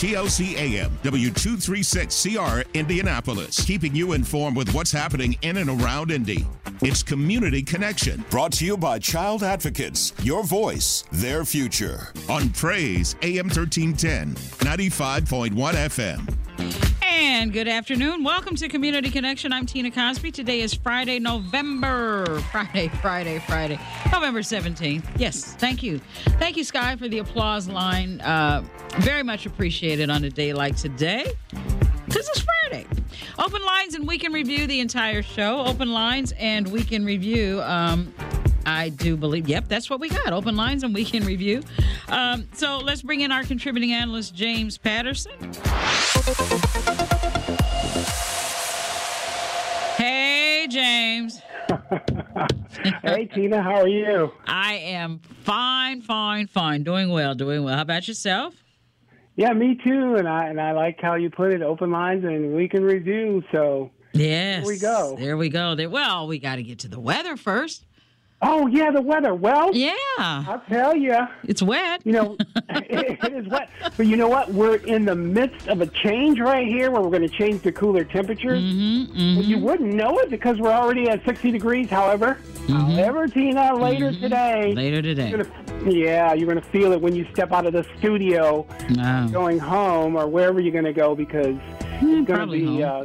WTLC AM, W236CR, Indianapolis, keeping you informed with what's happening in and around Indy. It's Community Connection. Brought to you by Child Advocates, your voice, their future. On Praise, AM 1310, 95.1 FM. And good afternoon. Welcome to Community Connection. I'm Tina Cosby. Today is Friday, November. Friday, Friday, Friday. November 17th. Yes, thank you. Thank you, Sky, for the applause line. Uh, very much appreciated on a day like today because it's Friday. Open lines and we can review the entire show. Open lines and we can review. Um, I do believe, yep, that's what we got. Open lines and we can review. Um, so let's bring in our contributing analyst, James Patterson. Hey, James. hey, Tina, how are you? I am fine, fine, fine. Doing well, doing well. How about yourself? Yeah, me too. And I and I like how you put it, open lines, and we can review. So yes, we go. There we go. There. Well, we got to get to the weather first. Oh yeah, the weather. Well, yeah, I'll tell you, it's wet. You know, it, it is wet. But you know what? We're in the midst of a change right here, where we're going to change to cooler temperatures. Mm-hmm, mm-hmm. You wouldn't know it because we're already at 60 degrees. However, Mm-hmm. however, Tina, later today, Later today. you're gonna, yeah, you're going to feel it when you step out of the studio, No. going home or wherever you're going to go because it's to probably be home. uh,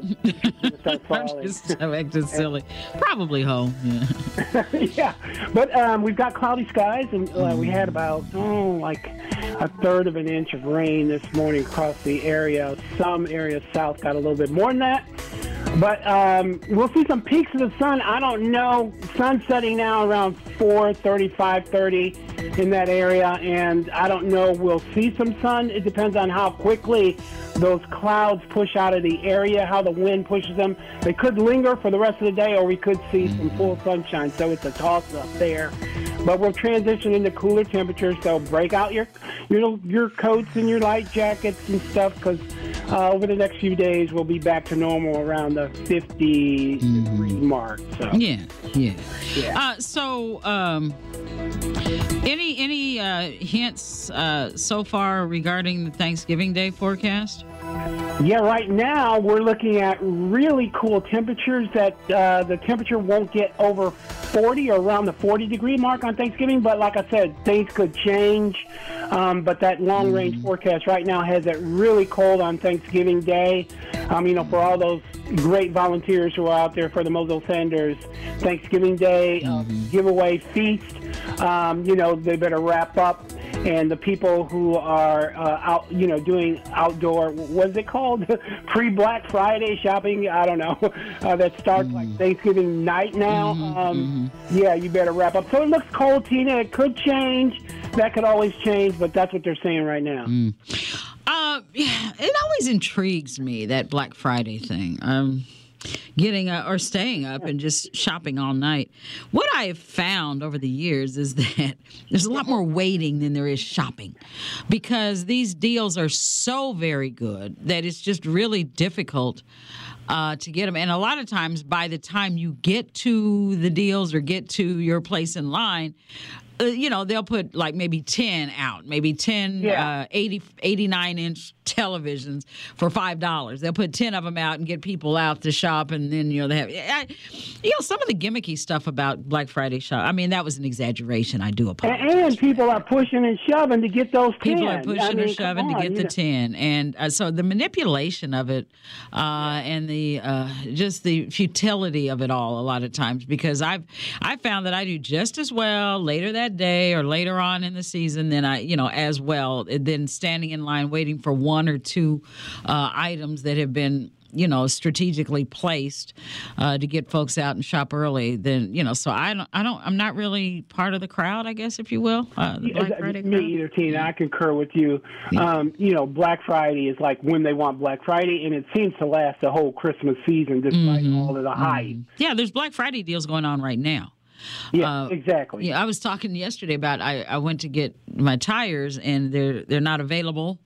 gonna I'm just I'm acting silly. Probably home. Yeah. yeah, but um, we've got cloudy skies, and uh, we had about oh, like a third of an inch of rain this morning across the area. Some areas south got a little bit more than that, but um, we'll see some peaks of the sun. I don't know. Sun setting now around 4:30, 5:30 in that area, and I don't know. We'll see some sun. It depends on how quickly those clouds push out of the area, how the wind pushes them. They could linger for the rest of the day, or we could see some full sunshine. So it's a toss up there. But we'll transition into cooler temperatures. So break out your your your coats and your light jackets and stuff, because uh, over the next few days we'll be back to normal around the 50 degree mark. So Yeah. Yeah. Yeah. Uh, so, um, any any uh, hints uh, so far regarding the Thanksgiving Day forecast? Yeah, right now we're looking at really cool temperatures that uh, the temperature won't get over 40 or around the 40 degree mark on Thanksgiving. But like I said, things could change. Um, but that long range forecast right now has it really cold on Thanksgiving Day. Um, you know, for all those great volunteers who are out there for the Mozel Sanders Thanksgiving Day uh, giveaway feast, um, you know, they better wrap up. And the people who are uh, out, you know, doing outdoor, what is it called? Pre Black Friday shopping? I don't know. Uh, that starts like Thanksgiving night now. um, Yeah, you better wrap up. So it looks cold, Tina. It could change. That could always change, but that's what they're saying right now. Uh, yeah, it always intrigues me that Black Friday thing. Um, getting up or staying up and just shopping all night. What I have found over the years is that there's a lot more waiting than there is shopping, because these deals are so very good that it's just really difficult. Uh, to get them, and a lot of times, by the time you get to the deals or get to your place in line, uh, you know they'll put like maybe 10 out maybe 10 Yeah. uh, 80 89 inch televisions for five dollars they'll put 10 of them out and get people out to shop and then you know they have I, you know some of the gimmicky stuff about black friday shop i mean that was an exaggeration i do apologize and people are pushing and shoving to get those 10. People are I pushing mean, or come shoving to get the know. 10. And uh, so the manipulation of it uh, and the uh, just the futility of it all a lot of times because I've I found that I do just as well later that day or later on in the season then I, you know, as well than standing in line waiting for one or two uh, items that have been you know, strategically placed uh, to get folks out and shop early, then you know. So I don't, I don't, I'm not really part of the crowd, I guess, if you will. Uh, the Black Friday Me crowd. either, Tina. I concur with you. Um, you know, Black Friday is like when they want Black Friday, and it seems to last the whole Christmas season despite Mm-hmm. all of the hype. Yeah, there's Black Friday deals going on right now. Yeah, Uh, exactly. Yeah, I was talking yesterday about I, I went to get my tires and they're they're not available,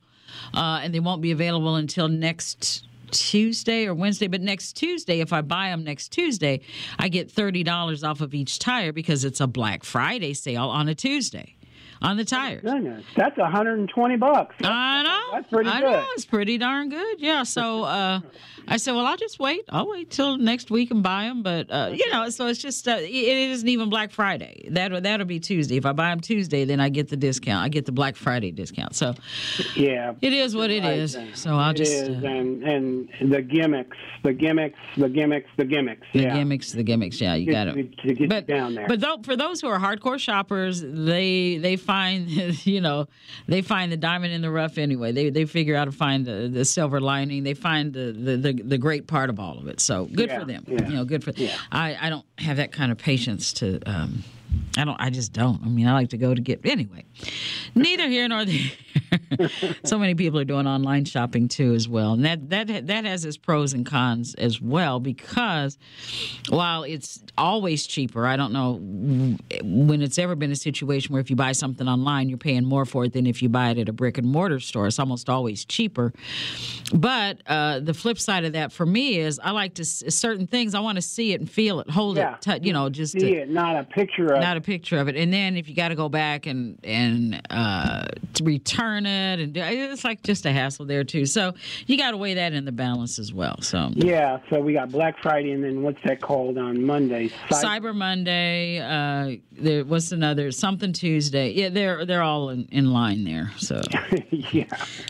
uh, and they won't be available until next Tuesday or Wednesday. But next Tuesday, if I buy them next Tuesday, I get thirty dollars off of each tire because it's a Black Friday sale on a Tuesday on the tires. Goodness, that's 120 bucks. I know. That's pretty I good. know. It's pretty darn good. Yeah. So uh, I said, well, I'll just wait. I'll wait till next week and buy them. But uh, you know, so it's just uh, it it isn't even Black Friday. That that'll be Tuesday. If I buy them Tuesday, then I get the discount. I get the Black Friday discount. So Yeah. it is what it is. So I'll It just. is, uh, and and the gimmicks, the gimmicks, the gimmicks, the gimmicks. the yeah. gimmicks, the gimmicks. Yeah, you got it. to get but down there. but though, for those who are hardcore shoppers, they they find you know they find the diamond in the rough anyway. They they figure out to find the, the silver lining. They find the, the, the, the great part of all of it. So good Yeah, for them. yeah. You know, good for. Yeah. I I don't have that kind of patience to. Um, I don't. I just don't. I mean, I like to go to get anyway. Neither here nor there. so many people are doing online shopping too, as well, and that that that has its pros and cons as well. Because while it's always cheaper, I don't know when it's ever been a situation where if you buy something online, you're paying more for it than if you buy it at a brick and mortar store. It's almost always cheaper. But uh, the flip side of that for me is I like to certain things. I want to see it and feel it, hold Yeah. it, tou- you know, just See to, it, not a picture of not a picture of it. And then if you got to go back and and uh, return it, and do- it's like just a hassle there too. So you got to weigh that in the balance as well. So Yeah, so we got Black Friday, and then what's that called on Monday? Cy- Cyber Monday, uh, there what's another something Tuesday. Yeah, they're they're all in, in line there. So yeah,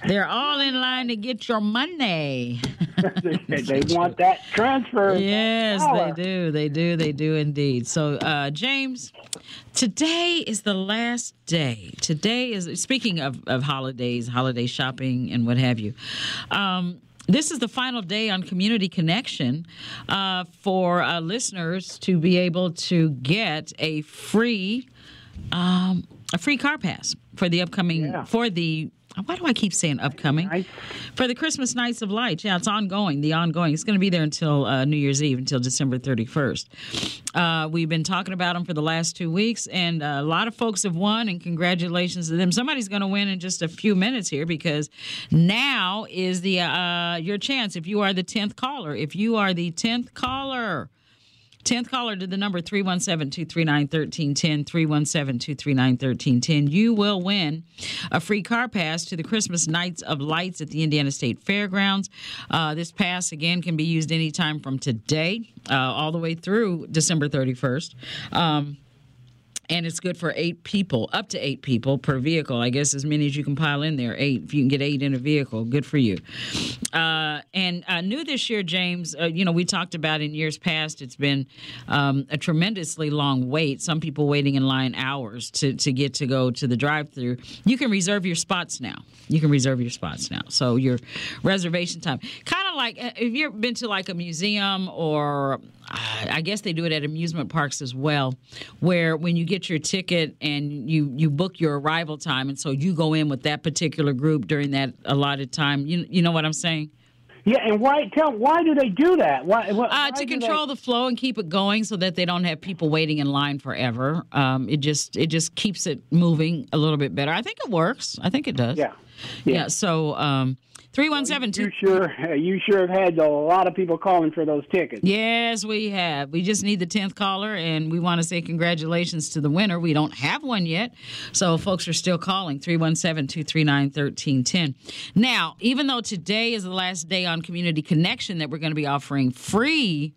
they're all in line to get your money. they want that transfer. Yes, power. they do. They do. They do indeed. So, uh, James, today is the last day. Today is speaking of, of holidays, holiday shopping, and what have you. Um, this is the final day on Community Connection uh, for uh, listeners to be able to get a free um, a free car pass for the upcoming Yeah. for the. Why do I keep saying upcoming? For the Christmas Nights of Light. Yeah, it's ongoing. The ongoing. It's going to be there until uh, New Year's Eve, until December 31st. Uh, we've been talking about them for the last two weeks, and uh, a lot of folks have won, and congratulations to them. Somebody's going to win in just a few minutes here because now is the uh, your chance if you are the 10th caller. If you are the 10th caller, 10th caller to the number 317-239-1310 317-239-1310 you will win a free car pass to the christmas nights of lights at the indiana state fairgrounds. Uh, this pass again can be used anytime from today uh, all the way through december 31st um, and it's good for eight people, up to eight people per vehicle. I guess as many as you can pile in there. Eight, if you can get eight in a vehicle, good for you. Uh, and uh, new this year, James. Uh, you know, we talked about in years past. It's been um, a tremendously long wait. Some people waiting in line hours to to get to go to the drive-through. You can reserve your spots now. You can reserve your spots now. So your reservation time, kind of like uh, if you've been to like a museum or uh, I guess they do it at amusement parks as well, where when you get your ticket and you you book your arrival time, and so you go in with that particular group during that allotted time. You you know what I'm saying? Yeah, and why? Tell why do they do that? Why? why Uh, to control they, the flow and keep it going, so that they don't have people waiting in line forever. Um, it just it just keeps it moving a little bit better. I think it works. I think it does. Yeah. Yeah. so um, three one seven two. You sure? You sure have had a lot of people calling for those tickets. Yes, we have. We just need the 10th caller, and we want to say congratulations to the winner. We don't have one yet, so folks are still calling 317 239 1310. Now, even though today is the last day on Community Connection that we're going to be offering free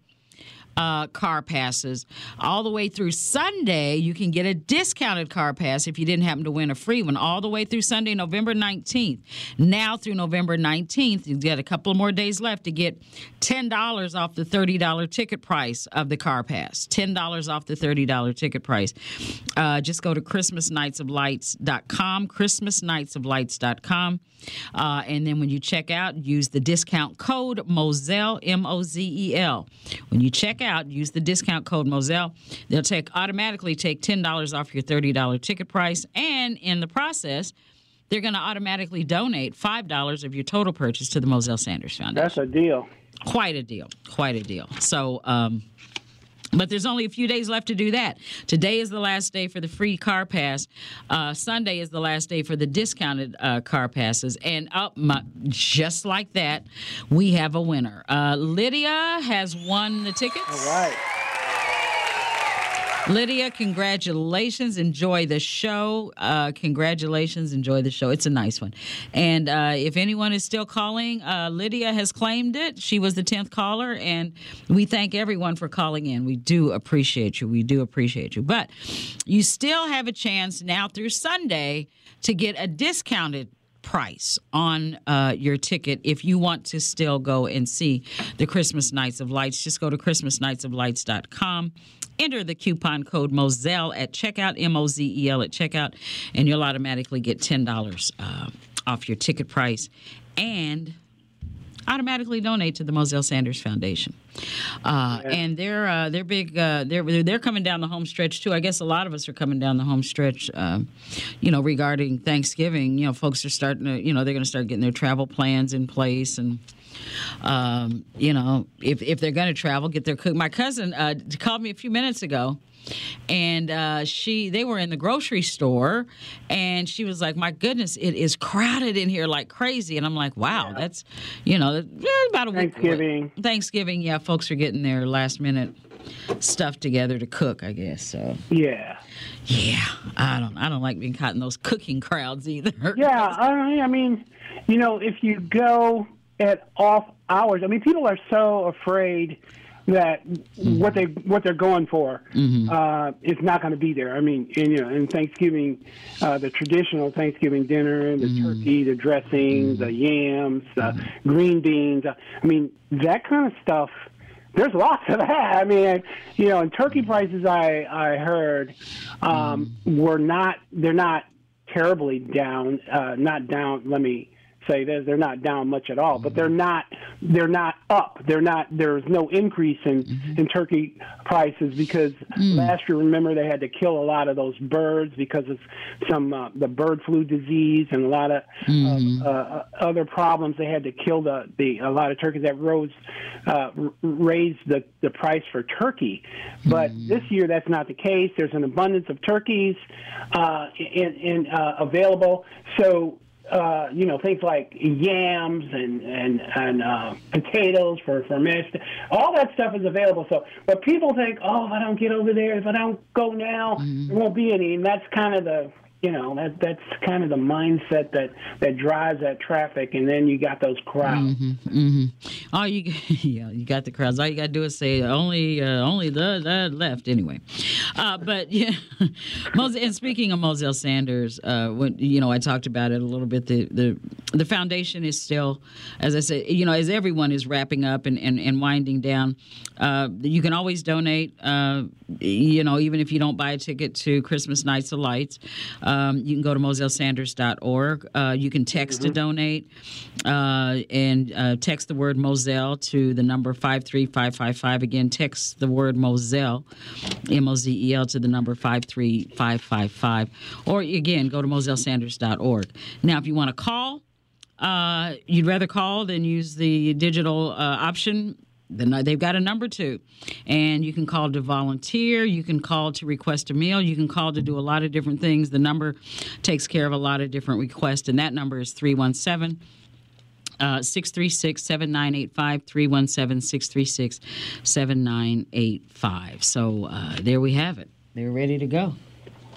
uh, car passes. All the way through Sunday, you can get a discounted car pass if you didn't happen to win a free one. All the way through Sunday, November 19th. Now through November 19th, you've got a couple more days left to get $10 off the $30 ticket price of the car pass. $10 off the $30 ticket price. Uh, just go to ChristmasNightsOfLights.com, ChristmasNightsOfLights.com. Uh, and then when you check out, use the discount code Mozel, M O Z E L. When you check out, use the discount code Mozel. They'll take automatically take $10 off your $30 ticket price. And in the process, they're going to automatically donate $5 of your total purchase to the Mozel Sanders Foundation. That's a deal. Quite a deal. Quite a deal. So, um, but there's only a few days left to do that. Today is the last day for the free car pass. Uh, Sunday is the last day for the discounted uh, car passes. And up, my, just like that, we have a winner. Uh, Lydia has won the tickets. All right. Lydia, congratulations. Enjoy the show. Uh, congratulations. Enjoy the show. It's a nice one. And uh, if anyone is still calling, uh, Lydia has claimed it. She was the 10th caller. And we thank everyone for calling in. We do appreciate you. We do appreciate you. But you still have a chance now through Sunday to get a discounted price on uh, your ticket if you want to still go and see the Christmas Nights of Lights. Just go to ChristmasNightsOfLights.com. Enter the coupon code Mozel at checkout, M O Z E L at checkout, and you'll automatically get $10 uh, off your ticket price and automatically donate to the Mozel Sanders Foundation. Uh, And they're uh, they're big. Uh, they're they're coming down the home stretch too. I guess a lot of us are coming down the home stretch. Uh, you know, regarding Thanksgiving, you know, folks are starting to. You know, they're going to start getting their travel plans in place and. Um, you know, if, if they're going to travel, get their cook. My cousin uh, called me a few minutes ago, and uh, she they were in the grocery store, and she was like, "My goodness, it is crowded in here like crazy." And I'm like, "Wow, that's you know about a week away. Thanksgiving. Thanksgiving, yeah, folks are getting their last minute stuff together to cook. I guess so. Yeah. Yeah, I don't I don't like being caught in those cooking crowds either. Yeah, I, I mean, you know, if you go at off hours, I mean, people are so afraid that what they what they're going for uh, is not going to be there. I mean, and, you know, in Thanksgiving, uh, the traditional Thanksgiving dinner, and the turkey, the dressing, the yams, the green beans. Uh, I mean, that kind of stuff. There's lots of that. I mean, you know, and turkey prices I I heard um, were not they're not terribly down. Uh, not down. Let me say this they're not down much at all but they're not they're not up. They're not there's no increase in in turkey prices because last year remember they had to kill a lot of those birds because of some uh, the bird flu disease and a lot of uh, uh, other problems. They had to kill the the a lot of turkeys that rose uh, r- raised the the price for turkey. But this year that's not the case. There's an abundance of turkeys uh in, in uh, available. So uh, you know, things like yams and and and uh, potatoes for for mashed. All that stuff is available. So, but people think, oh, if I don't get over there, if I don't go now, there won't be any. And that's kind of the you know that that's kind of the mindset that that drives that traffic. And then you got those crowds. Mm-hmm. All you, yeah, you got the crowds. All you got to do is say only, uh, only the, the left anyway. Uh, but yeah, and speaking of Mozel Sanders, uh, when you know I talked about it a little bit. The the the foundation is still, as I said, you know, as everyone is wrapping up and and, and winding down. Uh, you can always donate. Uh, you know, even if you don't buy a ticket to Christmas Nights of Lights, um, you can go to mozelsanders.org. Uh, you can text to donate uh, and uh, text the word Mozel to the number 53555. Again, text the word Mozel, M O Z E L, to the number 53555. Or again, go to mozelsanders.org. Now, if you want to call, uh, you'd rather call than use the digital uh, option. Then they've got a number two, and you can call to volunteer. You can call to request a meal. You can call to do a lot of different things. The number takes care of a lot of different requests, and that number is 317 636 7985 317 636 7985. So uh, there we have it. They're ready to go.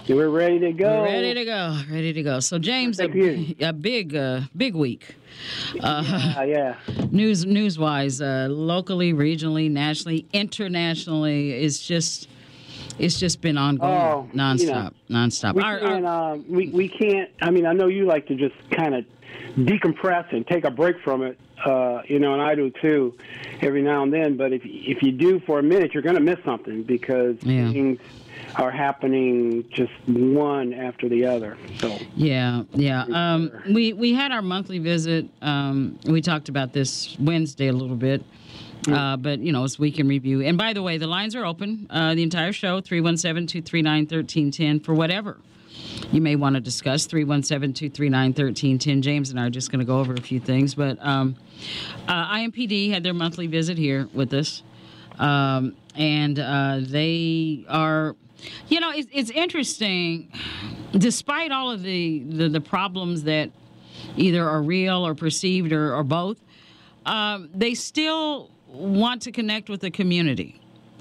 We're ready to go. We're ready to go. Ready to go. So James, a, Thank you. a big, uh, big week. Uh, yeah. News, news wise, uh, locally, regionally, nationally, internationally, it's just, it's just been ongoing, Oh, you know, nonstop, nonstop. We Our- can't. our- um, we we can't. I mean, I know you like to just kind of decompress and take a break from it. Uh, you know, and I do too, every now and then. But if if you do for a minute, you're going to miss something because Yeah. things are happening just one after the other. So Yeah, yeah. Um, we we had our monthly visit. Um, we talked about this Wednesday a little bit. Uh, but you know it's week in review. And by the way, the lines are open. Uh, the entire show 317-239-1310 for whatever you may want to discuss. 317-239-1310. James and I are just going to go over a few things. But um, uh, IMPD had their monthly visit here with us, um, and uh, they are. You know, it's, it's interesting. Despite all of the, the, the problems that either are real or perceived or, or both, um, they still want to connect with the community.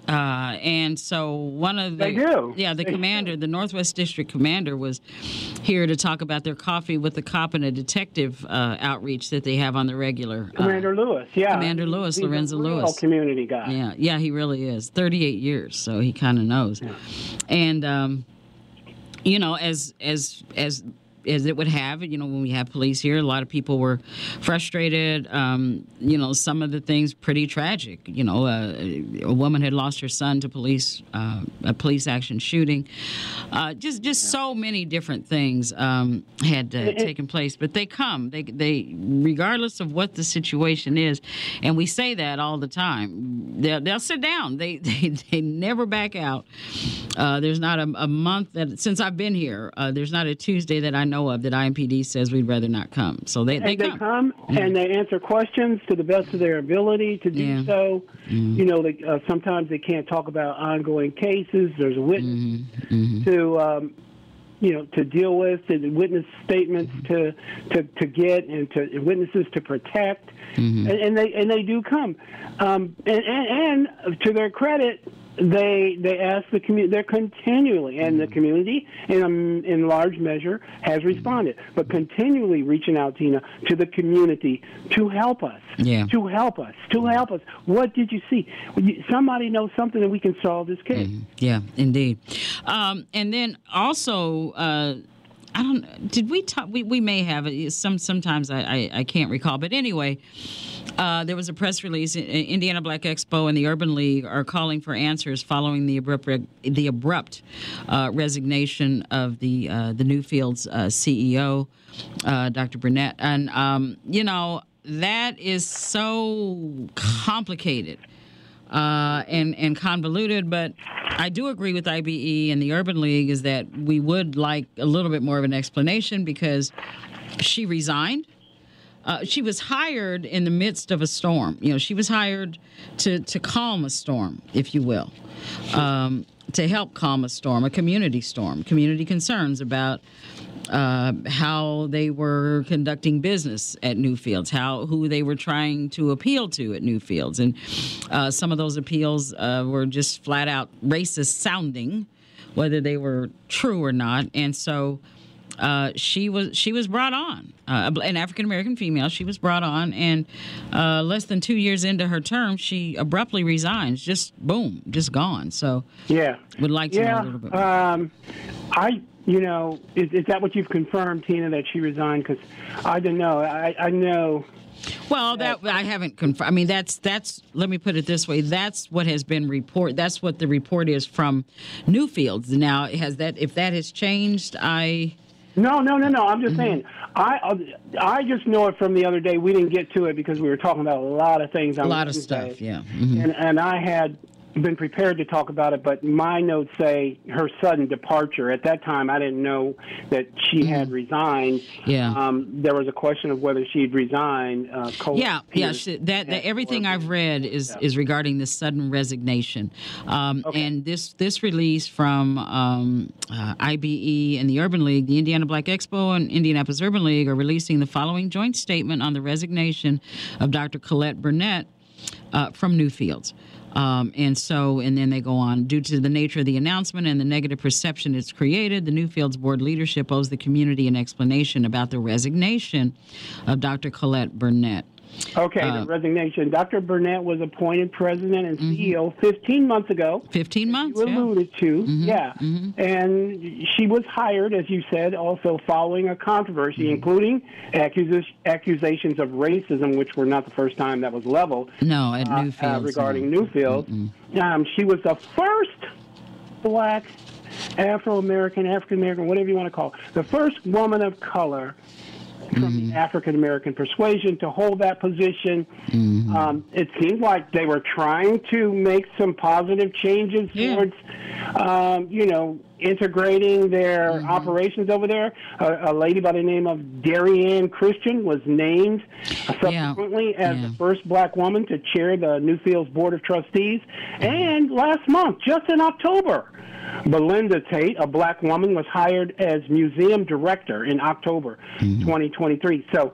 Uh, and so one of the They do. yeah the They commander the Northwest District commander was here to talk about their coffee with the cop and a detective uh, outreach that they have on the regular. Uh, Commander Lewis, yeah, Commander Lewis, He's a Lorenzo Lewis. community guy. yeah, yeah, he really is. 38 years, so he kind of knows. And um, you know, as as as as it would have, you know, when we have police here, a lot of people were frustrated. Um, you know, some of the things pretty tragic. You know, uh, a woman had lost her son to police uh, a police action shooting. Uh, just just so many different things um, had uh, taken place. But they come. They they regardless of what the situation is, and we say that all the time. They'll, they'll sit down. They they they never back out. Uh, there's not a, a month that since I've been here. Uh, there's not a Tuesday that I know of that IMPD says we'd rather not come. So they they they come. come and they answer questions to the best of their ability to do Yeah. Mm-hmm. so. You know, they, uh, sometimes they can't talk about ongoing cases. There's a witness Mm-hmm. to, um, you know, to deal with, and witness statements to, to to get, and to witnesses to protect, Mm-hmm. and, and they and they do come. Um, and, and, and to their credit, they they ask the community. They're continually, and the community, in um, in large measure, has responded. But continually reaching out, Tina, to the community to help us. Yeah. To help us. To help us. What did you see? Somebody knows something, and we can solve this case. Yeah, indeed. Um, and then also, uh, I don't. Did we talk? We, we may have. Some sometimes I, I, I can't recall. But anyway, uh, there was a press release. Indiana Black Expo and the Urban League are calling for answers following the abrupt the abrupt uh, resignation of the uh, the Newfields uh, CEO, uh, Dr. Burnette. And um, you know that is so complicated uh, and and convoluted. But I do agree with IBE and the Urban League is that we would like a little bit more of an explanation because she resigned. Uh, she was hired in the midst of a storm. You know, she was hired to to calm a storm, if you will, um, to help calm a storm, a community storm, community concerns about uh, how they were conducting business at Newfields, how who they were trying to appeal to at Newfields, and uh, some of those appeals uh, were just flat out racist sounding, whether they were true or not, and so. Uh, she was she was brought on uh, an African American female. She was brought on, and uh, less than two years into her term, she abruptly resigns. Just boom, just gone. So Yeah. would like to know a little bit. More. Um, I, you know, is, is that what you've confirmed, Tina, that she resigned? Because I don't know. I, I know. Well, that I haven't confirmed. I mean, that's that's. Let me put it this way: that's what has been report. That's what the report is from Newfields. Now, has that if that has changed? I No, no, no, no. I'm Mm-hmm. just saying. I I just know it from the other day. We didn't get to it because we were talking about a lot of things. a lot of stuff. Yeah. Mhm. And and I had been prepared to talk about it, but my notes say her sudden departure. At that time, I didn't know that she had resigned. Yeah. Um, there was a question of whether she'd resigned. Uh, Yeah, yeah. She, that, that everything. I've read is is regarding this sudden resignation, um, and this this release from um, uh, IBE and the Urban League, the Indiana Black Expo and Indianapolis Urban League are releasing the following joint statement on the resignation of Dr. Colette Burnette uh, from Newfields. Um, and so, and then they go on. Due to the nature of the announcement and the negative perception it's created, the Newfields board leadership owes the community an explanation about the resignation of Dr. Colette Burnette. Okay, Uh, the resignation. Dr. Burnette was appointed president and Mm-hmm. CEO 15 months ago. 15 months? You yeah. Mm-hmm. alluded to, yeah. And she was hired, as you said, also following a controversy, Mm-hmm. including accus- accusations of racism, which were not the first time that was leveled No, at uh, Newfields. uh, regarding Newfield. Um, she was the first black Afro American, African American, whatever you want to call it, the first woman of color from the African American persuasion to hold that position. Um, it seemed like they were trying to make some positive changes Yeah. towards, um, you know, integrating their operations over there. A, a lady by the name of Darrianne Christian was named subsequently as Yeah. the first black woman to chair the Newfields Board of Trustees. And last month, just in October, Belinda Tate, a black woman, was hired as museum director in October mm-hmm. 2023. So,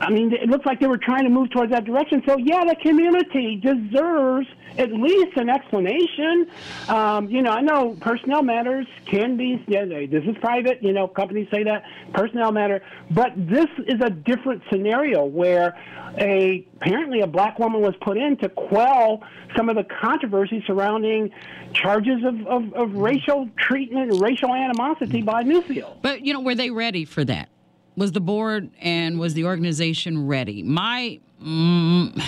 I mean, it looks like they were trying to move towards that direction. So, yeah, the community deserves at least an explanation. Um, you know, I know personnel matters can be, yeah, this is private, you know, companies say that, personnel matter, but this is a different scenario where a apparently a black woman was put in to quell some of the controversy surrounding charges of, of, of racial treatment racial animosity by Newfield. But you know, were they ready for that? Was the board and was the organization ready? My, mm,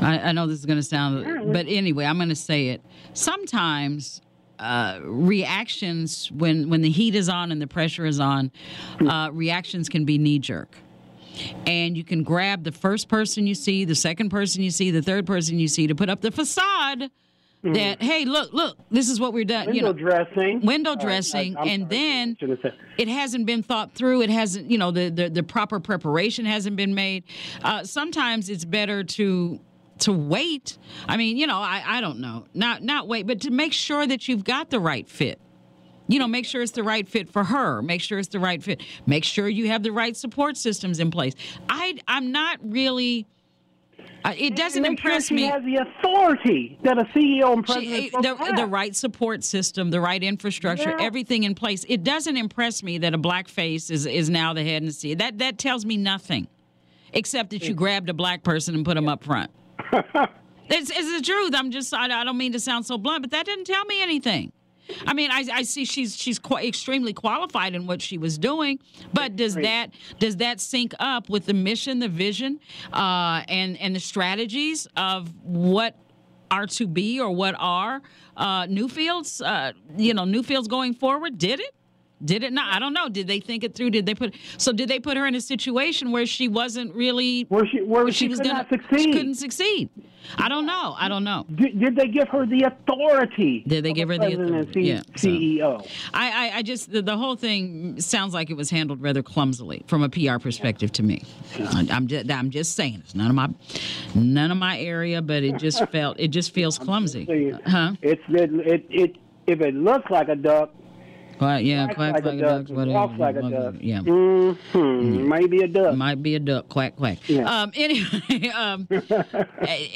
I, I know this is going to sound, but anyway, I'm going to say it. Sometimes. Uh, reactions when when the heat is on and the pressure is on, uh, reactions can be knee jerk, and you can grab the first person you see, the second person you see, the third person you see to put up the facade that hey, look, look, this is what we're done. you Window know, dressing. window I- dressing, I'm and then shouldn't have said- it hasn't been thought through. It hasn't, you know, the the, the proper preparation hasn't been made. Uh, sometimes it's better to to wait. I mean, you know, I, I don't know, not not wait, but to make sure that you've got the right fit. You know, make sure it's the right fit for her. Make sure it's the right fit. Make sure you have the right support systems in place. I I'm not really. Uh, it doesn't Make sure impress she me. has the authority that a CEO and president She, the, have. the right support system, the right infrastructure, Yeah. everything in place. It doesn't impress me that a black face is, is now the head and the That that tells me nothing, except that you grabbed a black person and put them up front. it's, it's the truth. I'm just I, I don't mean to sound so blunt, but that didn't tell me anything. I mean, I, I see she's she's quite extremely qualified in what she was doing, but does that does that sync up with the mission, the vision, uh, and and the strategies of what are to be or what are uh, Newfields? Uh, you know, Newfields going forward. Did it? Did it not? I don't know. Did they think it through? Did they put so? Did they put her in a situation where she wasn't really Where she- where she could not succeed. She couldn't succeed. I don't know. I don't know. Did, did they give her the authority? Did they give her the authority? Yeah, so- CEO. I, I, I just the, the whole thing sounds like it was handled rather clumsily from a PR perspective to me. I, I'm just I'm just saying it's none of my none of my area, but it just felt it just feels clumsy. Huh? It's it, it it if it looks like a duck, Quack, yeah, quacks quack like like a a duck, duck, like a duck. Yeah. hmm, maybe a duck. Might be a duck, quack quack. Yeah. Um, anyway, um,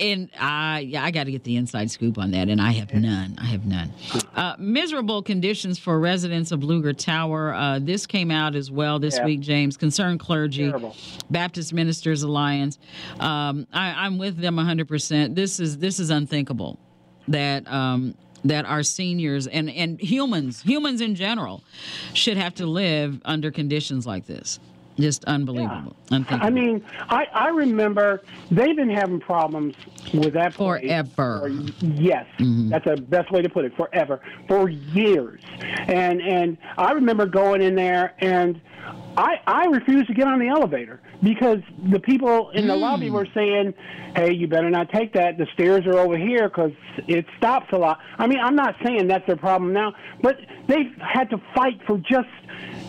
and I yeah, I got to get the inside scoop on that, and I have none. I have none. Uh, miserable conditions for residents of Lugar Tower. Uh, this came out as well this Yeah. week, James. Concerned clergy, Terrible. Baptist Ministers Alliance. Um, I, I'm with them 100. percent This is this is unthinkable that. Um, that our seniors and, and humans, humans in general, should have to live under conditions like this. Just unbelievable. Unthinkable. I mean, I, I remember they've been having problems with that Forever. for- yes, mm-hmm. that's the best way to put it. Forever, for years, and and I remember going in there and. I, I refused to get on the elevator because the people in the lobby were saying, "Hey, you better not take that. The stairs are over here because it stops a lot." I mean, I'm not saying that's their problem now, but they've had to fight for just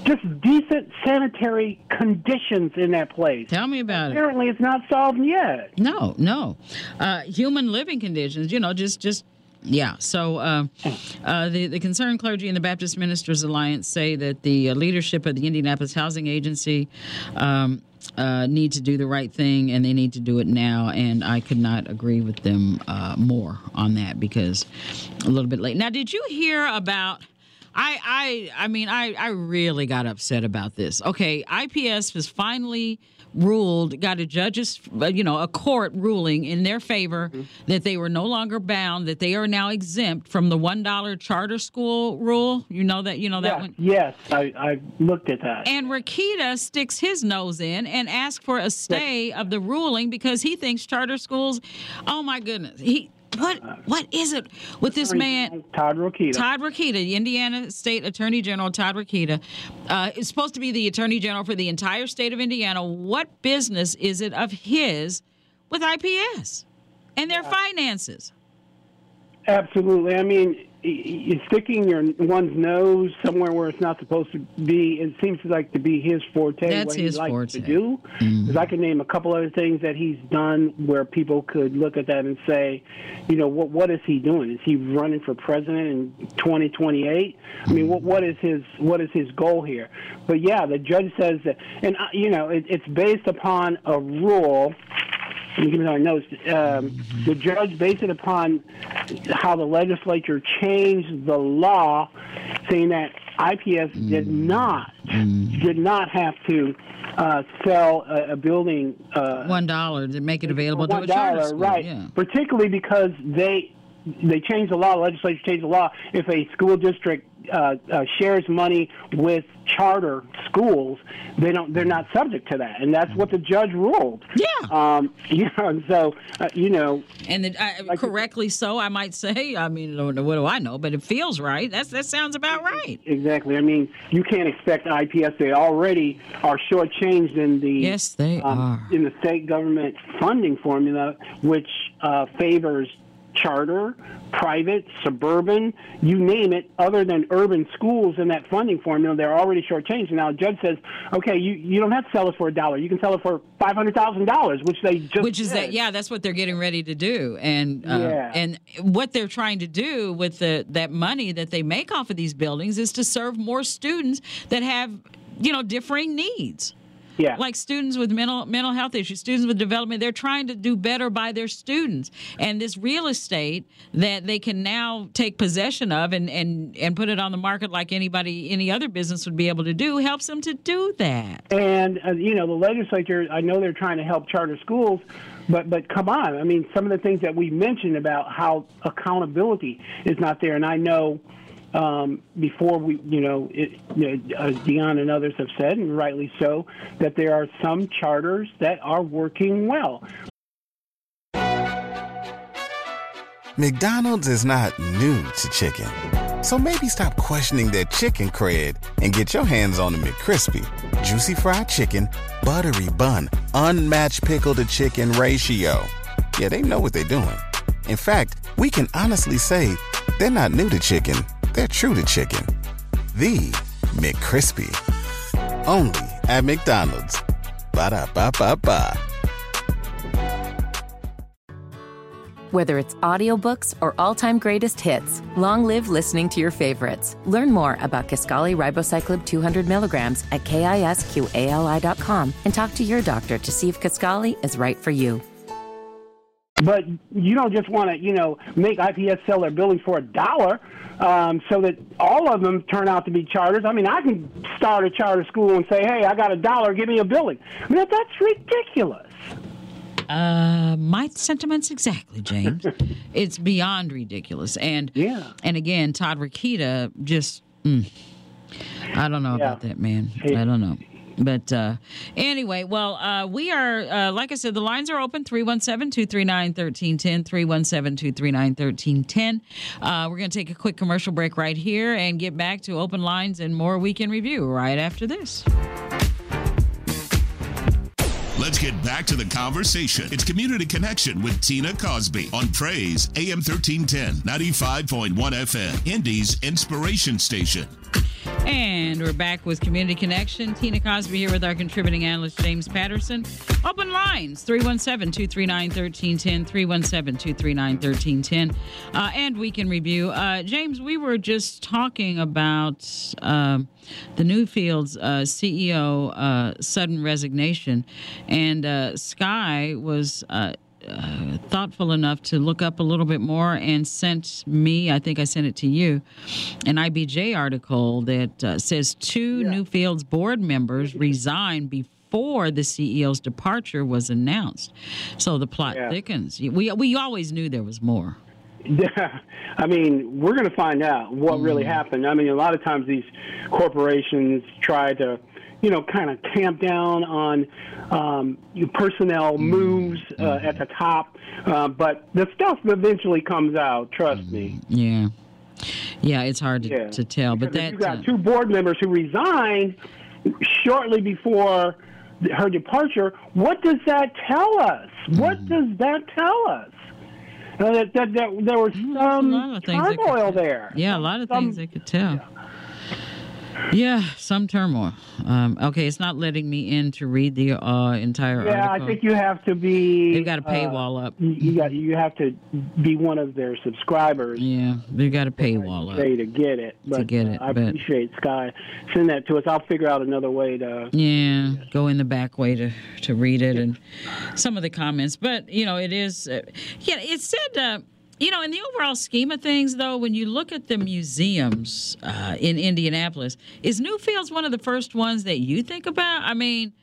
just decent sanitary conditions in that place. Tell me about it. Apparently, it's not solved yet. No, no. Uh, human living conditions, you know, just, just, yeah. So uh, uh, the, the concerned clergy and the Baptist Ministers Alliance say that the uh, leadership of the Indianapolis Housing Agency um, uh, need to do the right thing and they need to do it now. And I could not agree with them uh, more on that because a little bit late. Now, did you hear about? I I I mean I I really got upset about this. Okay, IPS was finally ruled, got a judge's, uh, you know, a court ruling in their favor mm-hmm. that they were no longer bound, that they are now exempt from the one dollar charter school rule. You know that, you know that yeah, one. Yes, I, I looked at that. And Rokita sticks his nose in and asks for a stay of the ruling because he thinks charter schools. Oh my goodness, he what what is it with this man Todd Rokita? Todd Rokita, the Indiana State Attorney General Todd Rokita, uh, is supposed to be the Attorney General for the entire state of Indiana. What business is it of his with IPS and their yeah. finances? Absolutely. I mean, sticking your one's nose somewhere where it's not supposed to be. It seems like to be his forte. That's what his he likes forte. to do. Because mm-hmm. I can name a couple other things that he's done where people could look at that and say, you know, what what is he doing? Is he running for president in 2028? I mean, what what is his what is his goal here? But yeah, the judge says that, and uh, you know, it, it's based upon a rule let me give you my notes. Um, the judge based it upon how the legislature changed the law, saying that IPS did not did not have to uh, sell a, a building uh, one dollar to make it available to a charter school. Right, yeah. particularly because they they changed the law. The legislature changed the law. If a school district uh, uh, shares money with charter schools, they don't. They're not subject to that, and that's what the judge ruled. Yeah. Um, you know, and so uh, you know, and the, uh, like correctly so, I might say. I mean, what do I know? But it feels right. That's that sounds about right. Exactly. I mean, you can't expect IPS. They already are shortchanged in the yes, they um, are in the state government funding formula, which uh, favors charter, private, suburban, you name it, other than urban schools in that funding formula, they're already shortchanged. And now judge says, okay, you, you don't have to sell it for a dollar. You can sell it for five hundred thousand dollars, which they just which is did. that yeah, that's what they're getting ready to do. And uh, yeah. and what they're trying to do with the that money that they make off of these buildings is to serve more students that have you know differing needs. Yeah. Like students with mental mental health issues, students with development, they're trying to do better by their students. And this real estate that they can now take possession of and and and put it on the market like anybody any other business would be able to do helps them to do that. And uh, you know, the legislature, I know they're trying to help charter schools, but but come on, I mean, some of the things that we mentioned about how accountability is not there, and I know um, before we, you know, it, you know, as Dion and others have said, and rightly so, that there are some charters that are working well. McDonald's is not new to chicken. So maybe stop questioning their chicken cred and get your hands on the McCrispy. Juicy fried chicken, buttery bun, unmatched pickle to chicken ratio. Yeah, they know what they're doing. In fact, we can honestly say they're not new to chicken they're true to chicken. The McCrispy. Only at McDonald's. Ba da ba ba ba. Whether it's audiobooks or all-time greatest hits, long live listening to your favorites. Learn more about Kisqali Ribociclib 200 milligrams at kisqali.com and talk to your doctor to see if Kisqali is right for you. But you don't just want to, you know, make IPS sell their buildings for a dollar um, so that all of them turn out to be charters. I mean, I can start a charter school and say, hey, I got a dollar, give me a building. I mean, that's ridiculous. Uh, my sentiments exactly, James. it's beyond ridiculous, and yeah, and again, Todd Rokita just, mm, I don't know yeah. about that man. I don't know. But uh, anyway, well, uh, we are, uh, like I said, the lines are open 317 239 1310. 317 239 1310. Uh, we're going to take a quick commercial break right here and get back to open lines and more weekend review right after this. Let's get back to the conversation. It's Community Connection with Tina Cosby on Praise AM 1310, 95.1 FM, Indy's Inspiration Station. And we're back with Community Connection. Tina Cosby here with our contributing analyst, James Patterson. Open lines 317 239 1310, 317 239 1310. Uh, and we can review. Uh, James, we were just talking about uh, the Newfields uh, CEO uh, sudden resignation, and uh, Sky was uh, thoughtful enough to look up a little bit more and sent me, I think I sent it to you, an IBJ article that uh, says two yeah. Newfield's board members resigned before the CEO's departure was announced. So the plot yeah. thickens. We, we always knew there was more. Yeah, I mean, we're going to find out what mm. really happened. I mean, a lot of times these corporations try to you know, kind of tamp down on um, personnel mm-hmm. moves uh, mm-hmm. at the top. Uh, but the stuff eventually comes out. Trust mm-hmm. me. Yeah. Yeah, it's hard to, yeah. to tell. Because but that you got uh, two board members who resigned shortly before her departure. What does that tell us? Mm-hmm. What does that tell us? Uh, that, that, that there was some turmoil there. Yeah, a lot of some, things they could tell. Yeah. Yeah, some turmoil. Um, okay, it's not letting me in to read the uh, entire yeah, article. I think you have to be. They've got a paywall uh, up. You got you have to be one of their subscribers. Yeah, they've got a paywall up. to get it. But, to get it, uh, I appreciate Sky. Send that to us. I'll figure out another way to. Yeah, go in the back way to to read it and some of the comments. But you know, it is. Uh, yeah, it said uh, you know, in the overall scheme of things, though, when you look at the museums uh, in Indianapolis, is Newfields one of the first ones that you think about? I mean,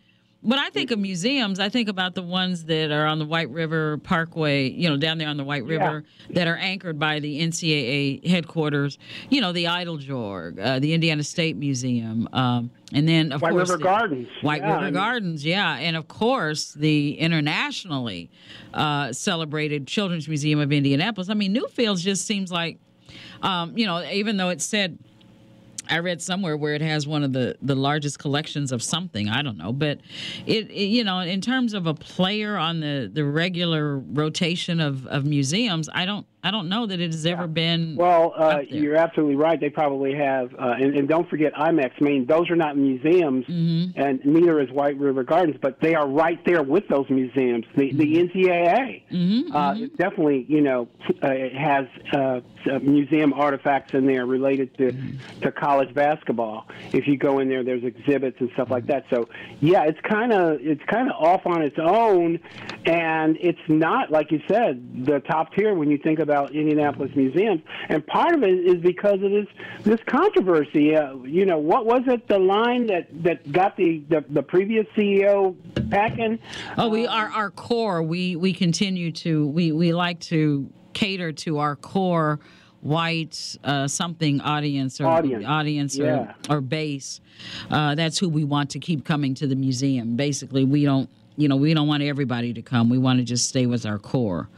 when I think of museums, I think about the ones that are on the White River Parkway, you know, down there on the White River, yeah. that are anchored by the NCAA headquarters. You know, the Eiteljorg, uh, the Indiana State Museum, um, and then of course White course River Gardens. White yeah, River I mean, Gardens, yeah, and of course the internationally uh, celebrated Children's Museum of Indianapolis. I mean, Newfields just seems like, um, you know, even though it said I read somewhere where it has one of the, the largest collections of something. I don't know, but it, it, you know in terms of a player on the, the regular rotation of, of museums, I don't I don't know that it has ever been. Well, uh, you're absolutely right. They probably have, uh, and, and, don't forget IMAX. I mean, those are not museums, mm-hmm. and neither is White River Gardens, but they are right there with those museums. The, mm-hmm. the NCAA mm-hmm, uh, mm-hmm. definitely, you know, uh, has uh, museum artifacts in there related to mm-hmm. to college basketball. If you go in there, there's exhibits and stuff like that. So, yeah, it's kind of it's kind of off on its own, and it's not like you said the top tier when you think about about Indianapolis museums, and part of it is because of this this controversy. Uh, you know, what was it? The line that that got the the, the previous CEO packing. Oh, we our our core. We we continue to we we like to cater to our core white uh, something audience or audience, audience yeah. or, or base. Uh, that's who we want to keep coming to the museum. Basically, we don't you know, we don't want everybody to come. We want to just stay with our core.